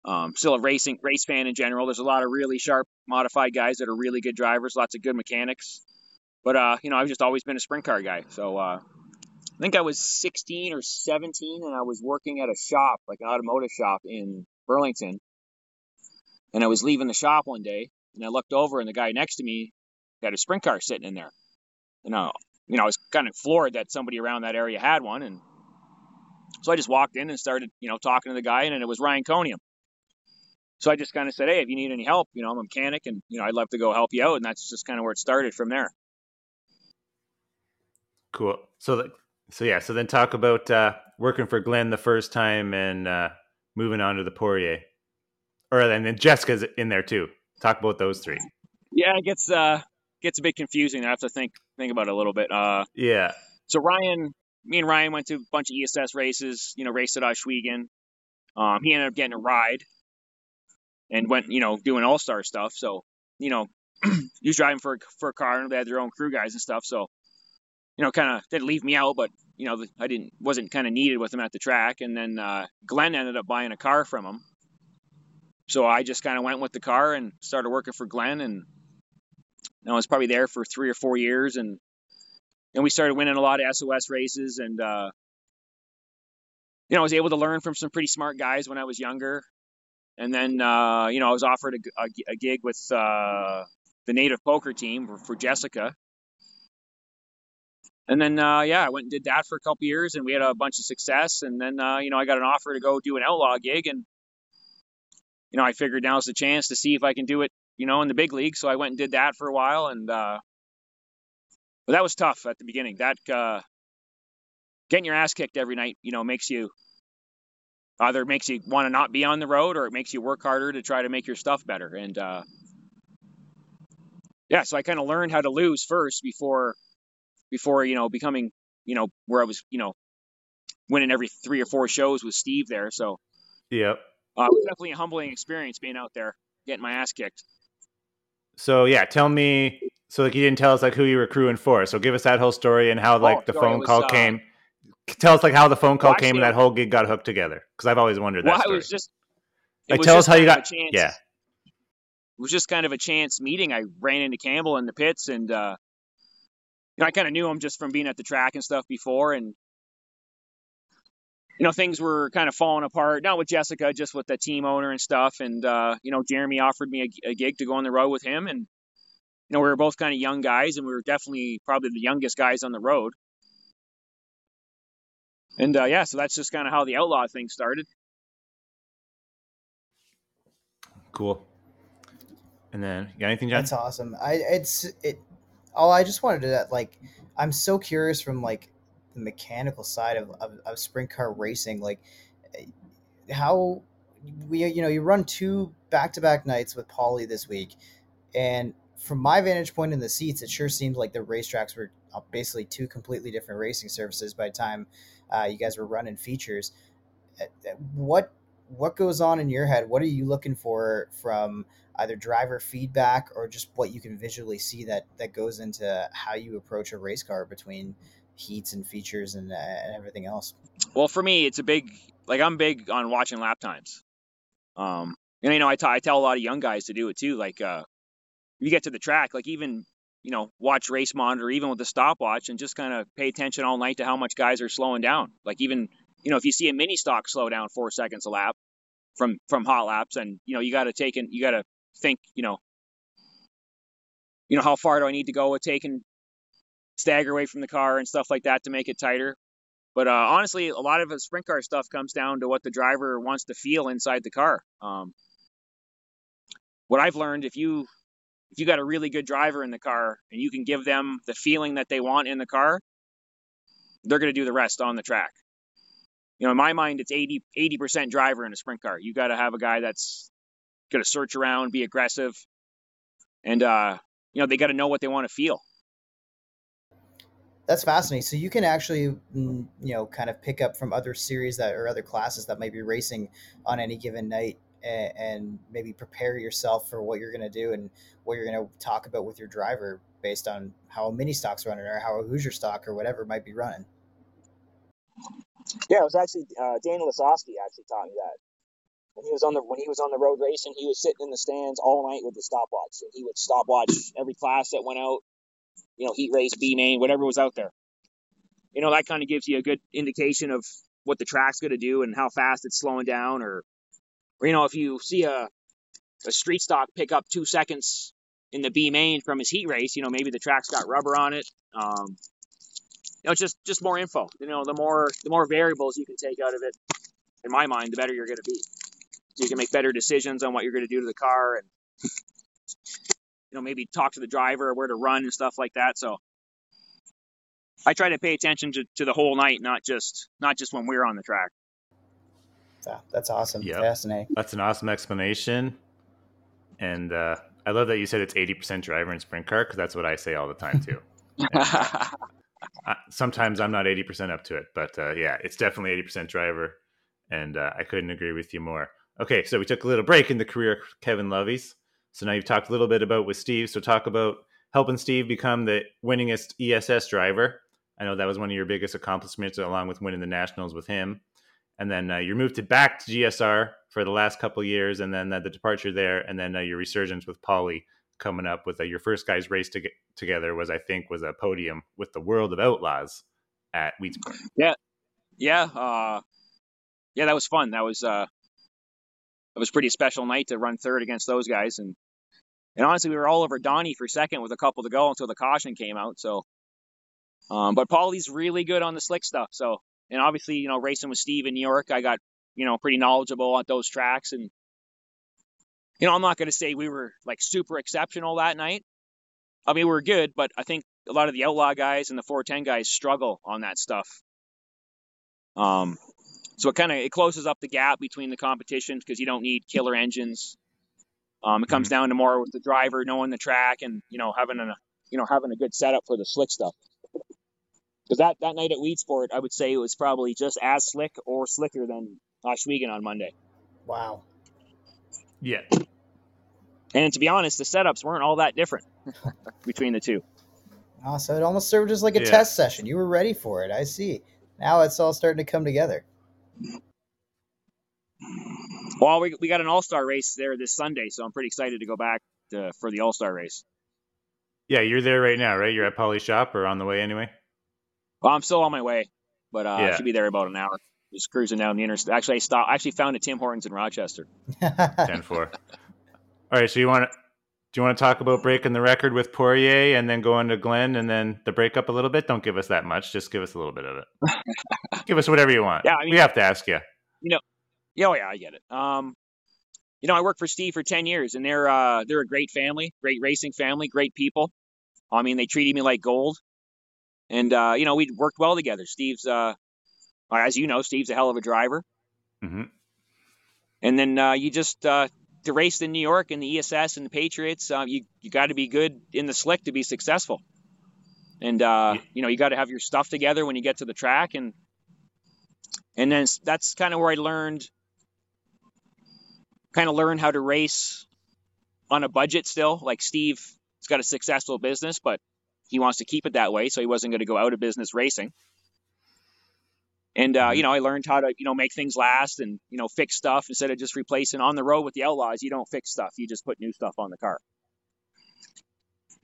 Um, still a racing race fan in general. There's a lot of really sharp modified guys that are really good drivers, lots of good mechanics. But uh, you know, I've just always been a sprint car guy. So uh, I think I was 16 or 17, and I was working at a shop, like an automotive shop in Burlington. And I was leaving the shop one day, and I looked over, and the guy next to me had a sprint car sitting in there. And uh, you know, I was kind of floored that somebody around that area had one, and so I just walked in and started, you know, talking to the guy, and it was Ryan Coniam. So I just kind of said, "Hey, if you need any help, you know, I'm a mechanic, and you know, I'd love to go help you out." And that's just kind of where it started from there.
Cool. So, the, so yeah. So then talk about uh, working for Glenn the first time and uh, moving on to the Poirier, or and then Jessica's in there too. Talk about those three.
Yeah, it gets uh gets a bit confusing. I have to think think about it a little bit. Uh,
yeah.
So Ryan, me and Ryan went to a bunch of ESS races. You know, raced at Ohsweken. Um, he ended up getting a ride and went, you know, doing all star stuff. So, you know, he was driving for for a car and they had their own crew guys and stuff. So, you know, kind of didn't leave me out, but you know, I didn't wasn't kind of needed with him at the track. And then uh, Glenn ended up buying a car from him. So I just kind of went with the car and started working for Glenn and you know, I was probably there for three or four years, and and we started winning a lot of SOS races, and uh, you know I was able to learn from some pretty smart guys when I was younger, and then uh, you know I was offered a, a, a gig with uh, the native poker team for, for Jessica. And then, uh, yeah, I went and did that for a couple years, and we had a bunch of success. And then, uh, you know, I got an offer to go do an outlaw gig, and you know, I figured now's the chance to see if I can do it, you know, in the big league. So I went and did that for a while, and uh, but that was tough at the beginning. That uh, getting your ass kicked every night, you know, makes you either makes you want to not be on the road, or it makes you work harder to try to make your stuff better. And uh, yeah, so I kind of learned how to lose first before before you know becoming you know where I was you know winning every three or four shows with Steve there. So
Yep.
uh, it was definitely a humbling experience being out there getting my ass kicked.
So yeah, tell me. So like you didn't tell us like who you were crewing for. So give us that whole story and how like the
sorry,
phone
was,
call
uh,
came. Tell us like how the phone call
Well,
came and that whole gig got hooked together. Because I've always wondered that
Well,
story.
was just
like
was
tell us how you got.
chance.
Yeah.
It was just kind of a chance meeting. I ran into Campbell in the pits, and uh, you know, I kind of knew him just from being at the track and stuff before, and you know, things were kind of falling apart. Not with Jessica, just with the team owner and stuff. And uh, you know, Jeremy offered me a, a gig to go on the road with him, and you know, we were both kind of young guys, and we were definitely probably the youngest guys on the road. And uh, yeah, so that's just kind of how the outlaw thing started.
Cool. And then you got anything, John?
That's awesome. I it's it. Oh, I just wanted to like. I'm so curious from like the mechanical side of of, of sprint car racing, like eh, how we you know you run two back to back nights with Paulie this week, and from my vantage point in the seats, it sure seems like the racetracks were uh, basically two completely different racing services by the time uh, you guys were running features. Uh, uh, What what goes on in your head? What are you looking for from either driver feedback or just what you can visually see that that goes into how you approach a race car between heats and features and, uh, and everything else?
Well, for me, it's a big like I'm big on watching lap times. Um, and you know, I t- I tell a lot of young guys to do it too. Like, uh, you get to the track, like even you know, watch race monitor, even with the stopwatch, and just kind of pay attention all night to how much guys are slowing down. Like even you know, if you see a mini stock slow down four seconds a lap from from hot laps, and you know, you got to take in, you got to think, you know, you know, how far do I need to go with taking stagger away from the car and stuff like that to make it tighter. But uh, honestly, a lot of the sprint car stuff comes down to what the driver wants to feel inside the car. Um, what I've learned, if you if you got a really good driver in the car and you can give them the feeling that they want in the car, they're going to do the rest on the track. You know, in my mind, it's 80 percent driver in a sprint car. You got to have a guy that's going to search around, be aggressive, and uh, you know they got to know what they want to feel.
That's fascinating. So you can actually, mm, you know, kind of pick up from other series that or other classes that might be racing on any given night, and, and maybe prepare yourself for what you're going to do and what you're going to talk about with your driver based on how a mini stock's running or how a Hoosier stock or whatever might be running.
Yeah, it was actually uh, Daniel Lasoski actually taught me that. When he was on the when he was on the road racing, he was sitting in the stands all night with the stopwatch, and he would stopwatch every class that went out. You know, heat race, B main, whatever was out there. You know, that kind of gives you a good indication of what the track's going to do and how fast it's slowing down, or, or you know, if you see a a street stock pick up two seconds in the B main from his heat race, you know, maybe the track's got rubber on it. Um, you know, just just more info. You know, the more the more variables you can take out of it, in my mind, the better you're going to be. So you can make better decisions on what you're going to do to the car, and you know, maybe talk to the driver where to run and stuff like that. So I try to pay attention to, to the whole night, not just not just when we're on the track.
Yeah, that's awesome.
Yep.
Fascinating.
That's an awesome explanation. And uh, I love that you said it's 80% driver and sprint car because that's what I say all the time too. Sometimes I'm not 80% up to it, but uh, yeah, it's definitely 80% driver. And uh, I couldn't agree with you more. Okay, so we took a little break in the career of Kevin Loveys. So now you've talked a little bit about with Steve. So talk about helping Steve become the winningest ESS driver. I know that was one of your biggest accomplishments, along with winning the nationals with him. And then uh, you moved it back to GSR for the last couple years, and then uh, the departure there, and then uh, your resurgence with Paulie coming up with a, your first guys race to together was I think was a podium with the World of Outlaws at Weedsport.
Yeah, yeah, uh, yeah. That was fun. That was uh, it was pretty special night to run third against those guys, and and honestly, we were all over Donny for second with a couple to go until the caution came out. So, um, but Paulie's really good on the slick stuff. So, and obviously, you know, racing with Steve in New York, I got you know pretty knowledgeable on those tracks, and you know, I'm not going to say we were like super exceptional that night. I mean, we were good, but I think a lot of the outlaw guys and the 410 guys struggle on that stuff. Um, so it kind of it closes up the gap between the competitions because you don't need killer engines. Um, it comes mm-hmm. down to more with the driver knowing the track and you know having a you know having a good setup for the slick stuff. Because that, that night at Weedsport, I would say it was probably just as slick or slicker than Ohsweken on Monday.
Wow.
Yeah.
And to be honest, the setups weren't all that different between the two.
Oh, so it almost served as like a yeah. test session. You were ready for it. I see. Now it's all starting to come together.
Well, we, we got an all star race there this Sunday, so I'm pretty excited to go back to, for the all star race.
Yeah, you're there right now, right? You're at Paulie's shop or on the way anyway?
Well, I'm still on my way, but uh, yeah. I should be there about an hour. Just cruising down the interstate. Actually, I stopped. I actually found a Tim Hortons in Rochester.
10 4. All right, so you want to do you want to talk about breaking the record with Poirier and then going to Glenn and then the breakup a little bit? Don't give us that much. Just give us a little bit of it. give us whatever you want. Yeah, I mean, we have to ask you.
You know, yeah, oh yeah, I get it. Um, you know, I worked for Steve for ten years, and they're uh, they're a great family, great racing family, great people. I mean, they treated me like gold, and uh, you know, we worked well together. Steve's, uh, as you know, Steve's a hell of a driver.
Mm-hmm.
And then uh, you just uh, to race in New York and the ESS and the Patriots, uh, you you got to be good in the slick to be successful. And uh, you know, you got to have your stuff together when you get to the track, and and then that's kind of where I learned, kind of learn how to race on a budget still. Like Steve, has got a successful business, but he wants to keep it that way, so he wasn't going to go out of business racing. And uh, you mm-hmm. know, I learned how to you know make things last and you know fix stuff instead of just replacing on the road with the Outlaws. You don't fix stuff; you just put new stuff on the car.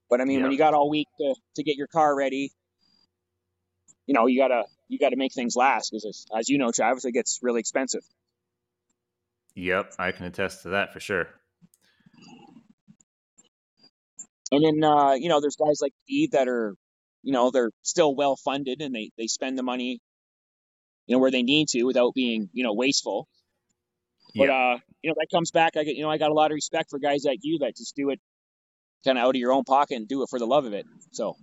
But I mean, yeah. when you got all week to, to get your car ready, you know, you gotta you gotta make things last because, as you know, Travis, it gets really expensive.
Yep, I can attest to that for sure.
And then uh, you know, there's guys like Steve that are, you know, they're still well funded and they they spend the money you know, where they need to without being, you know, wasteful. But yeah. uh, you know, that comes back. I get, you know, I got a lot of respect for guys like you that just do it kind of out of your own pocket and do it for the love of it. So,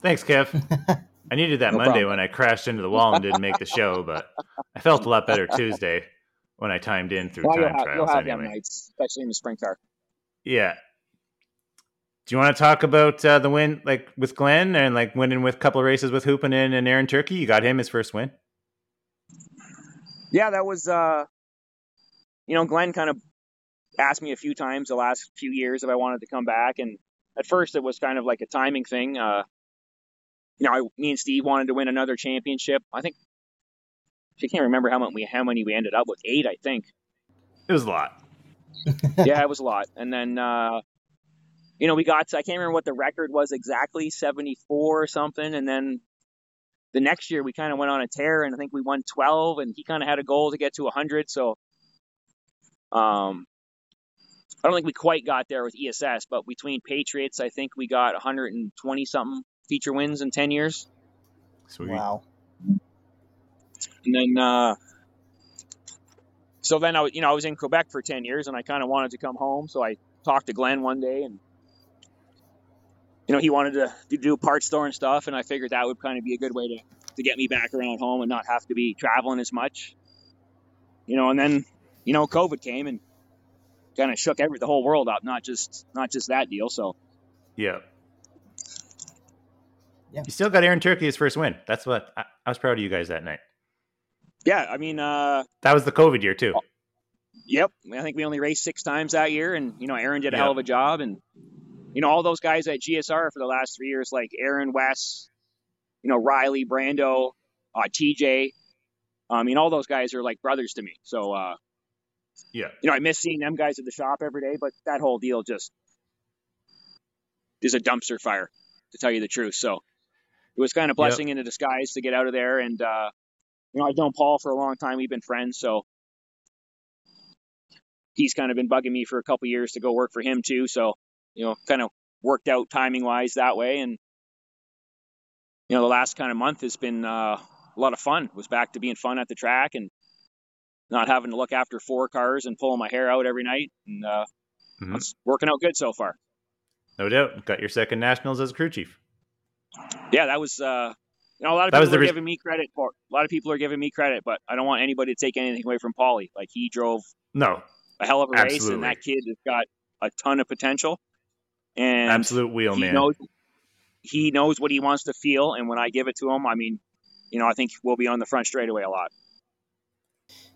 thanks, Kev. I needed that no Monday problem. when I crashed into the wall and didn't make the show, but I felt a lot better Tuesday when I timed in through well, time
you'll have,
trials.
You'll have
anyway.
nights, especially in the sprint car.
Yeah, do you want to talk about uh, the win, like with Glenn, and like winning with a couple of races with Hoopinen and Aaron Turkey? You got him his first win.
Yeah, that was. uh You know, Glenn kind of asked me a few times the last few years if I wanted to come back, and at first it was kind of like a timing thing. Uh You know, I, me and Steve wanted to win another championship. I think I can't remember how many we how many we ended up with. Eight, I think.
It was a lot.
yeah, it was a lot. And then uh, you know, we got to, I can't remember what the record was exactly, 74 or something. And then the next year we kind of went on a tear and I think we won 12 and he kind of had a goal to get to 100. So, um, I don't think we quite got there with ESS, but between Patriots, I think we got 120 something feature wins in 10 years.
Sweet.
Wow.
And then, uh, so then I, you know, I was in Quebec for 10 years and I kind of wanted to come home. So I talked to Glenn one day and you know, he wanted to, to do part store and stuff, and I figured that would kind of be a good way to, to get me back around home and not have to be traveling as much. You know, and then, you know, COVID came and kind of shook every the whole world up, not just not just that deal. So,
yeah. Yeah. You still got Aaron Turkey his first win. That's what I, I was proud of you guys that night.
Yeah, I mean, uh,
that was the COVID year too.
Yep, I think we only raced six times that year, and you know, Aaron did a yep. hell of a job, and you know, all those guys at GSR for the last three years, like Aaron West, you know, Riley, Brando, uh, TJ. I mean, all those guys are like brothers to me. So, uh,
Yeah.
You know, I miss seeing them guys at the shop every day, but that whole deal just is a dumpster fire, to tell you the truth. So it was kind of blessing in a disguise to get out of there. And uh, you know, I've known Paul for a long time. We've been friends, so he's kind of been bugging me for a couple years to go work for him too. So you know, kind of worked out timing wise that way. And you know, the last kind of month has been uh, a lot of fun. It was back to being fun at the track and not having to look after four cars and pulling my hair out every night. And uh,
Mhm.
it's working out good so far.
No doubt. Got your second nationals as a crew chief.
Yeah, that was. Uh, you know, a lot of
That
people are
reas-
giving me credit for. A lot of people are giving me credit, but I don't want anybody to take anything away from Paulie. Like he drove
No,
a hell of a race, and that kid has got a ton of potential. And
absolute wheel
he
man.
knows he knows what he wants to feel, and when I give it to him, I mean, you know, I think we'll be on the front straightaway a lot.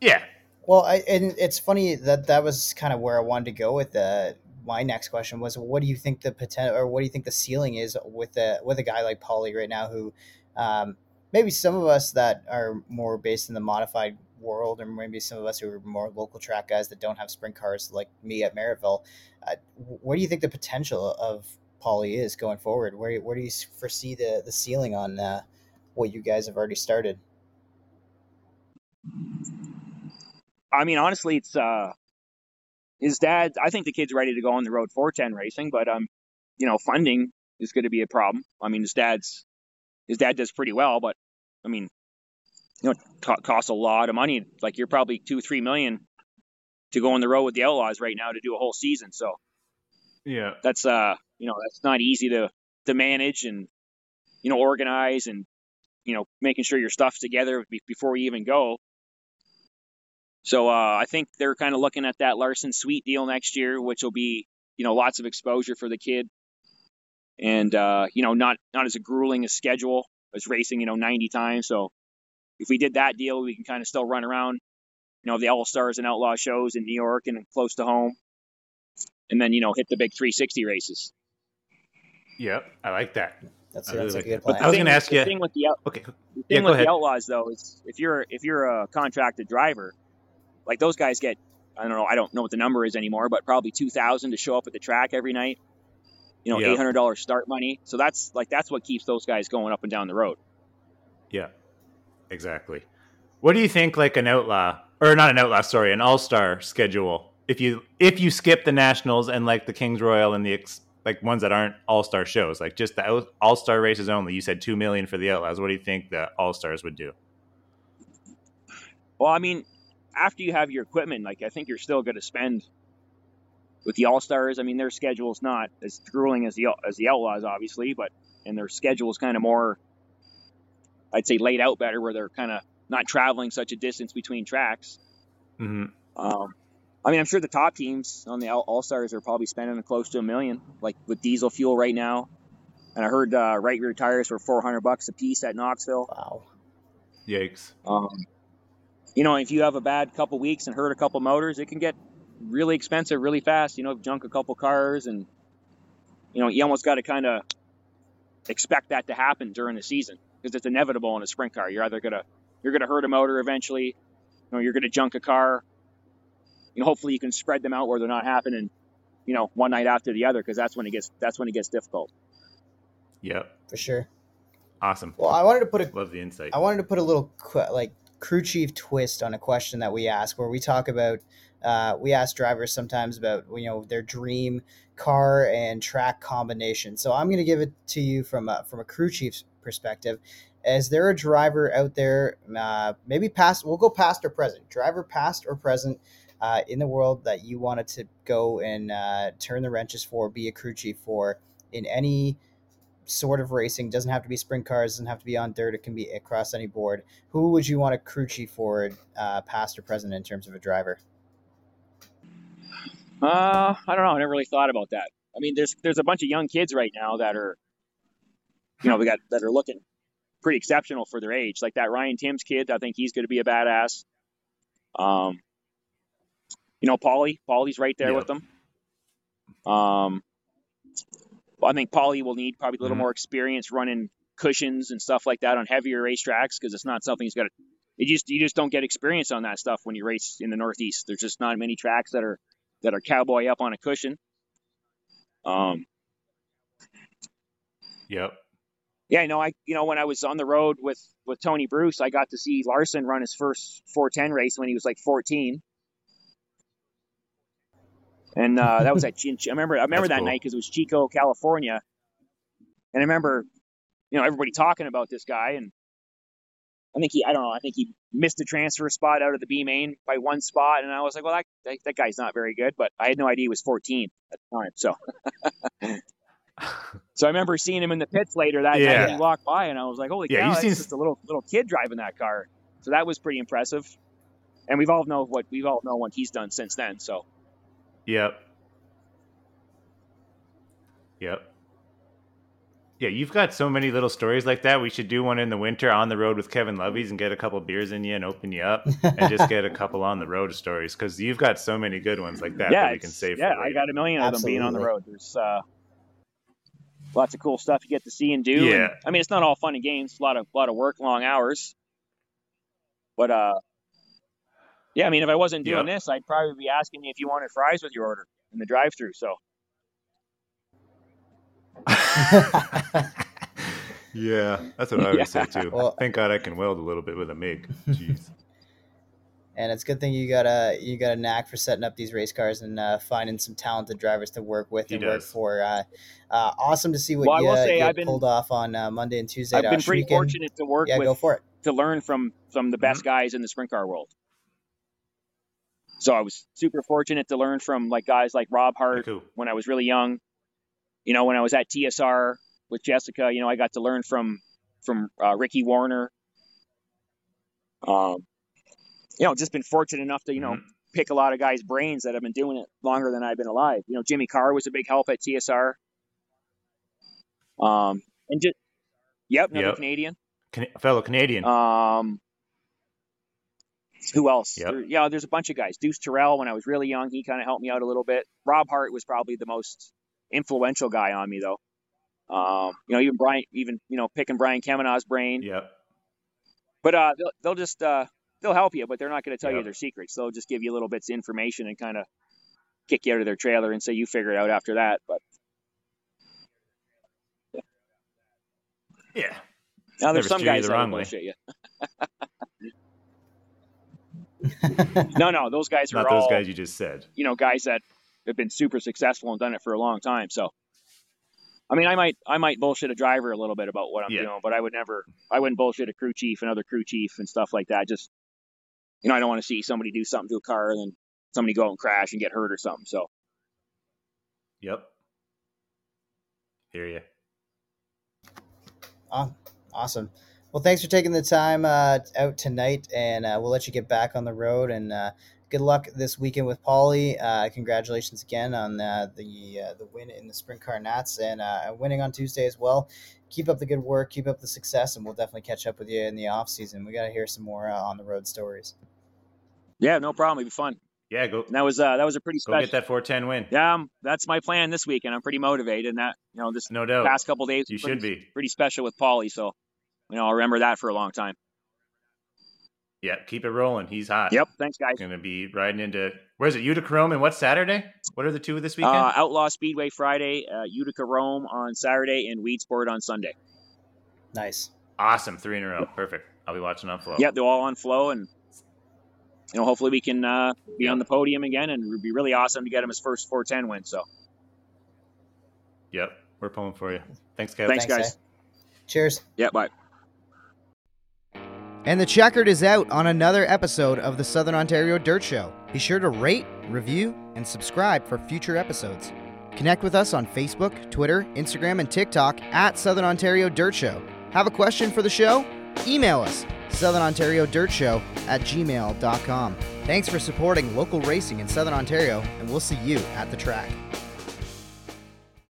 yeah.
Well, I, and it's funny that that was kind of where I wanted to go with the my next question was what do you think the potential or what do you think the ceiling is with a with a guy like Paulie right now who um, maybe some of us that are more based in the modified world or maybe some of us who are more local track guys that don't have sprint cars like me at Merrittville uh, where do you think the potential of Paulie is going forward where where do you foresee the the ceiling on uh, what you guys have already started
I mean, honestly, it's uh, his dad. I think the kid's ready to go on the road 410 racing, but um, you know, funding is going to be a problem. I mean, his dad's his dad does pretty well, but I mean, you know, costs a lot of money. Like you're probably two, three million to go on the road with the Outlaws right now to do a whole season. So
Yeah.
that's uh, you know, that's not easy to to manage and you know organize and you know making sure your stuff's together be- before you even go. So uh, I think they're kind of looking at that Larson Sweet deal next year, which will be you know lots of exposure for the kid, and uh, you know not not as a grueling a schedule as racing you know 90 times. So if we did that deal, we can kind of still run around, you know, the All Stars and Outlaw shows in New York and close to home, and then you know hit the big 360 races.
Yep. I like that.
that's,
I
that's a
like
good
that. But
plan
I was gonna ask
the
you-
thing with the out-
Okay.
The thing
go
with
ahead.
the Outlaws though is if you're if you're a contracted driver, like those guys get I don't know I don't know what the number is anymore, but probably two thousand to show up at the track every night. You know,
Yeah.
eight hundred dollars start money. So that's like that's what keeps those guys going up and down the road.
Yeah. Exactly. What do you think like an outlaw or not an outlaw, sorry, an all-star schedule if you if you skip the nationals and like the Kings Royal and the ex, like ones that aren't all-star shows, like just the all-star races only. You said 2 million for the outlaws. What do you think the all-stars would do?
Well, I mean, after you have your equipment, like I think you're still going to spend with the All Stars. I mean, their schedule's not as grueling as the as the Outlaws, obviously, but and their schedule is kind of more, I'd say, laid out better, where they're kind of not traveling such a distance between tracks.
Mhm.
Um, I mean, I'm sure the top teams on the All Stars are probably spending close to a million, like with diesel fuel right now. And I heard uh, right rear tires were 400 bucks a piece at Knoxville.
wow
Yikes.
Um, you know, if you have a bad couple weeks and hurt a couple motors, it can get really expensive really fast. You know, junk a couple cars, and you know, you almost got to kind of expect that to happen during the season because it's inevitable in a sprint car. You're either gonna you're gonna hurt a motor eventually, you know, you're gonna junk a car. You know, hopefully you can spread them out where they're not happening. You know, one night after the other because that's when it gets that's when it gets difficult.
Yep.
for sure
Awesome.
well I wanted to put a
Love the insight.
I wanted to put a little like crew chief twist on a question that we ask, where we talk about. Uh, we ask drivers sometimes about you know their dream car and track combination. So I'm going to give it to you from a, from a crew chief's perspective. Is there a driver out there, uh, maybe past? We'll go past or present. Driver past or present uh, in the world that you wanted to go and uh, turn the wrenches for, be a crew chief for in any sort of racing doesn't have to be sprint cars doesn't have to be on dirt it can be across any board who would you want to crew chief for uh, past or present in terms of a driver
Uh, I don't know. I never really thought about that. I mean, there's there's a bunch of young kids right now that are, you know, we got that are looking pretty exceptional for their age. Like that Ryan Timms kid, I think he's going to be a badass. Um, you know, Paulie, Paulie's right there
Yeah.
with them. Um, I think Paulie will need probably a little
Mhm.
more experience running cushions and stuff like that on heavier racetracks because it's not something he's got to it just you just don't get experience on that stuff when you race in the Northeast. There's just not many tracks that are that are cowboy up on a cushion. Um,
Yep.
yeah, no, I you know when I was on the road with with Tony Bruce, I got to see Larson run his first 410 race when he was like 14. And uh, that was at Chin- I remember I remember
That's
that
cool.
night because it was Chico, California, and I remember you know everybody talking about this guy and I think he I don't know I think he missed a transfer spot out of the B main by one spot. And I was like well that that, that guy's not very good but I had no idea he was 14 at the time so. So I remember seeing him in the pits later that night
Yeah.
and he walked by and I was like holy
Yeah,
cow that's
seen-
just a little little kid driving that car. So that was pretty impressive. And we've all know what we've all know what he's done since then so
Yep. Yep. Yeah, you've got so many little stories like that. We should do one in the winter on the road with Kevin Loveys and get a couple beers in you and open you up and just get a couple on the road stories because you've got so many good ones like that
yeah
that we can save.
yeah
for
I got a million of them being on the road there's uh lots of cool stuff you get to see and do
Yeah.
and, I mean it's not all fun and games a lot of lot of work long hours but uh yeah I mean if I wasn't doing
Yep.
this I'd probably be asking you if you wanted fries with your order in the drive through so
yeah, that's what I would say too.
Well-
Thank God I can weld a little bit with a MIG. Jeez.
and it's a good thing you got a you got a knack for setting up these race cars and uh, finding some talented drivers to work with
He
and work for. Uh, uh, awesome to see what
Well,
you, uh,
say
you
I've been-
pulled off on uh, Monday and Tuesday.
I've been pretty
Ohsweken.
fortunate to work
Yeah,
with
go for it.
to learn from from the best guys in the sprint car world. So I was super fortunate to learn from like guys like Rob Hart
cool.
when I was really young. You know, when I was at TSR with Jessica, you know, I got to learn from from uh, Ricky Warner. Um, you know, just been fortunate enough to you know
Mhm.
pick a lot of guys' brains that have been doing it longer than I've been alive. You know, Jimmy Carr was a big help at TSR. Um, and just yep, another
Yep.
Canadian.
Can- fellow Canadian.
Um, who else?
Yep.
There- yeah, there's a bunch of guys. Deuce Terrell, when I was really young, he kind of helped me out a little bit. Rob Hart was probably the most influential guy on me, though. Um, you know, even Brian, even you know, picking Brian Kavanaugh's brain.
yep.
But uh, they'll, they'll just uh, they'll help you, but they're not going to tell you their secrets. They'll just give you little bits of information and kind of kick you out of their trailer and say you figure it out after that. But
Yeah.
now there's
Never
some guys
the
that will bullshit you. No, no, those guys are
Not
all
those guys you just said.
you know guys that have been super successful and done it for a long time. So, I mean, I might I might bullshit a driver a little bit about what I'm
Yeah.
doing, but I would never I wouldn't bullshit a crew chief, another crew chief, and stuff like that. Just you know, I don't want to see somebody do something to a car and then somebody go out and crash and get hurt or something. So,
Yep. Hear you.
Oh, awesome. Well, thanks for taking the time uh, out tonight, and uh, we'll let you get back on the road. And uh, good luck this weekend with Paulie. Uh, congratulations again on uh, the uh, the win in the sprint car Nats and uh, winning on Tuesday as well. Keep up the good work, keep up the success, and we'll definitely catch up with you in the off season. We got to hear some more uh, on the road stories.
yeah, no problem. It'd be fun.
Yeah, go
And that was uh, that was a pretty
go get that 410 win.
Yeah, um, that's my plan this weekend. I'm pretty motivated, and that you know this
No doubt.
past couple days
You
pretty,
should be.
pretty special with Paulie. So, you know, I'll remember that for a long time.
Yeah, keep it rolling. He's hot.
Yep. Thanks, guys.
Going to be riding into where's it? Utica Rome and what Saturday? What are the two of this weekend?
Uh, Outlaw Speedway Friday, uh, Utica Rome on Saturday, and Weedsport on Sunday.
Nice.
awesome, three in a row. Perfect. I'll be watching on flow.
Yep, they're all on flow, and you know, hopefully we can uh, be
Yep.
on the podium again, and it would be really awesome to get him his first 410 win. So,
Yep. We're pulling for you. Thanks, Kev.
Thanks, guys.
eh? Cheers.
yeah, bye.
And the checkered is out on another episode of the Southern Ontario Dirt Show. Be sure to rate, review, and subscribe for future episodes. Connect with us on Facebook, Twitter, Instagram, and TikTok at Southern Ontario Dirt Show. Have a question for the show? Email us, Southern Ontario Dirt Show at gmail.com. Thanks for supporting local racing in Southern Ontario, and we'll see you at the track.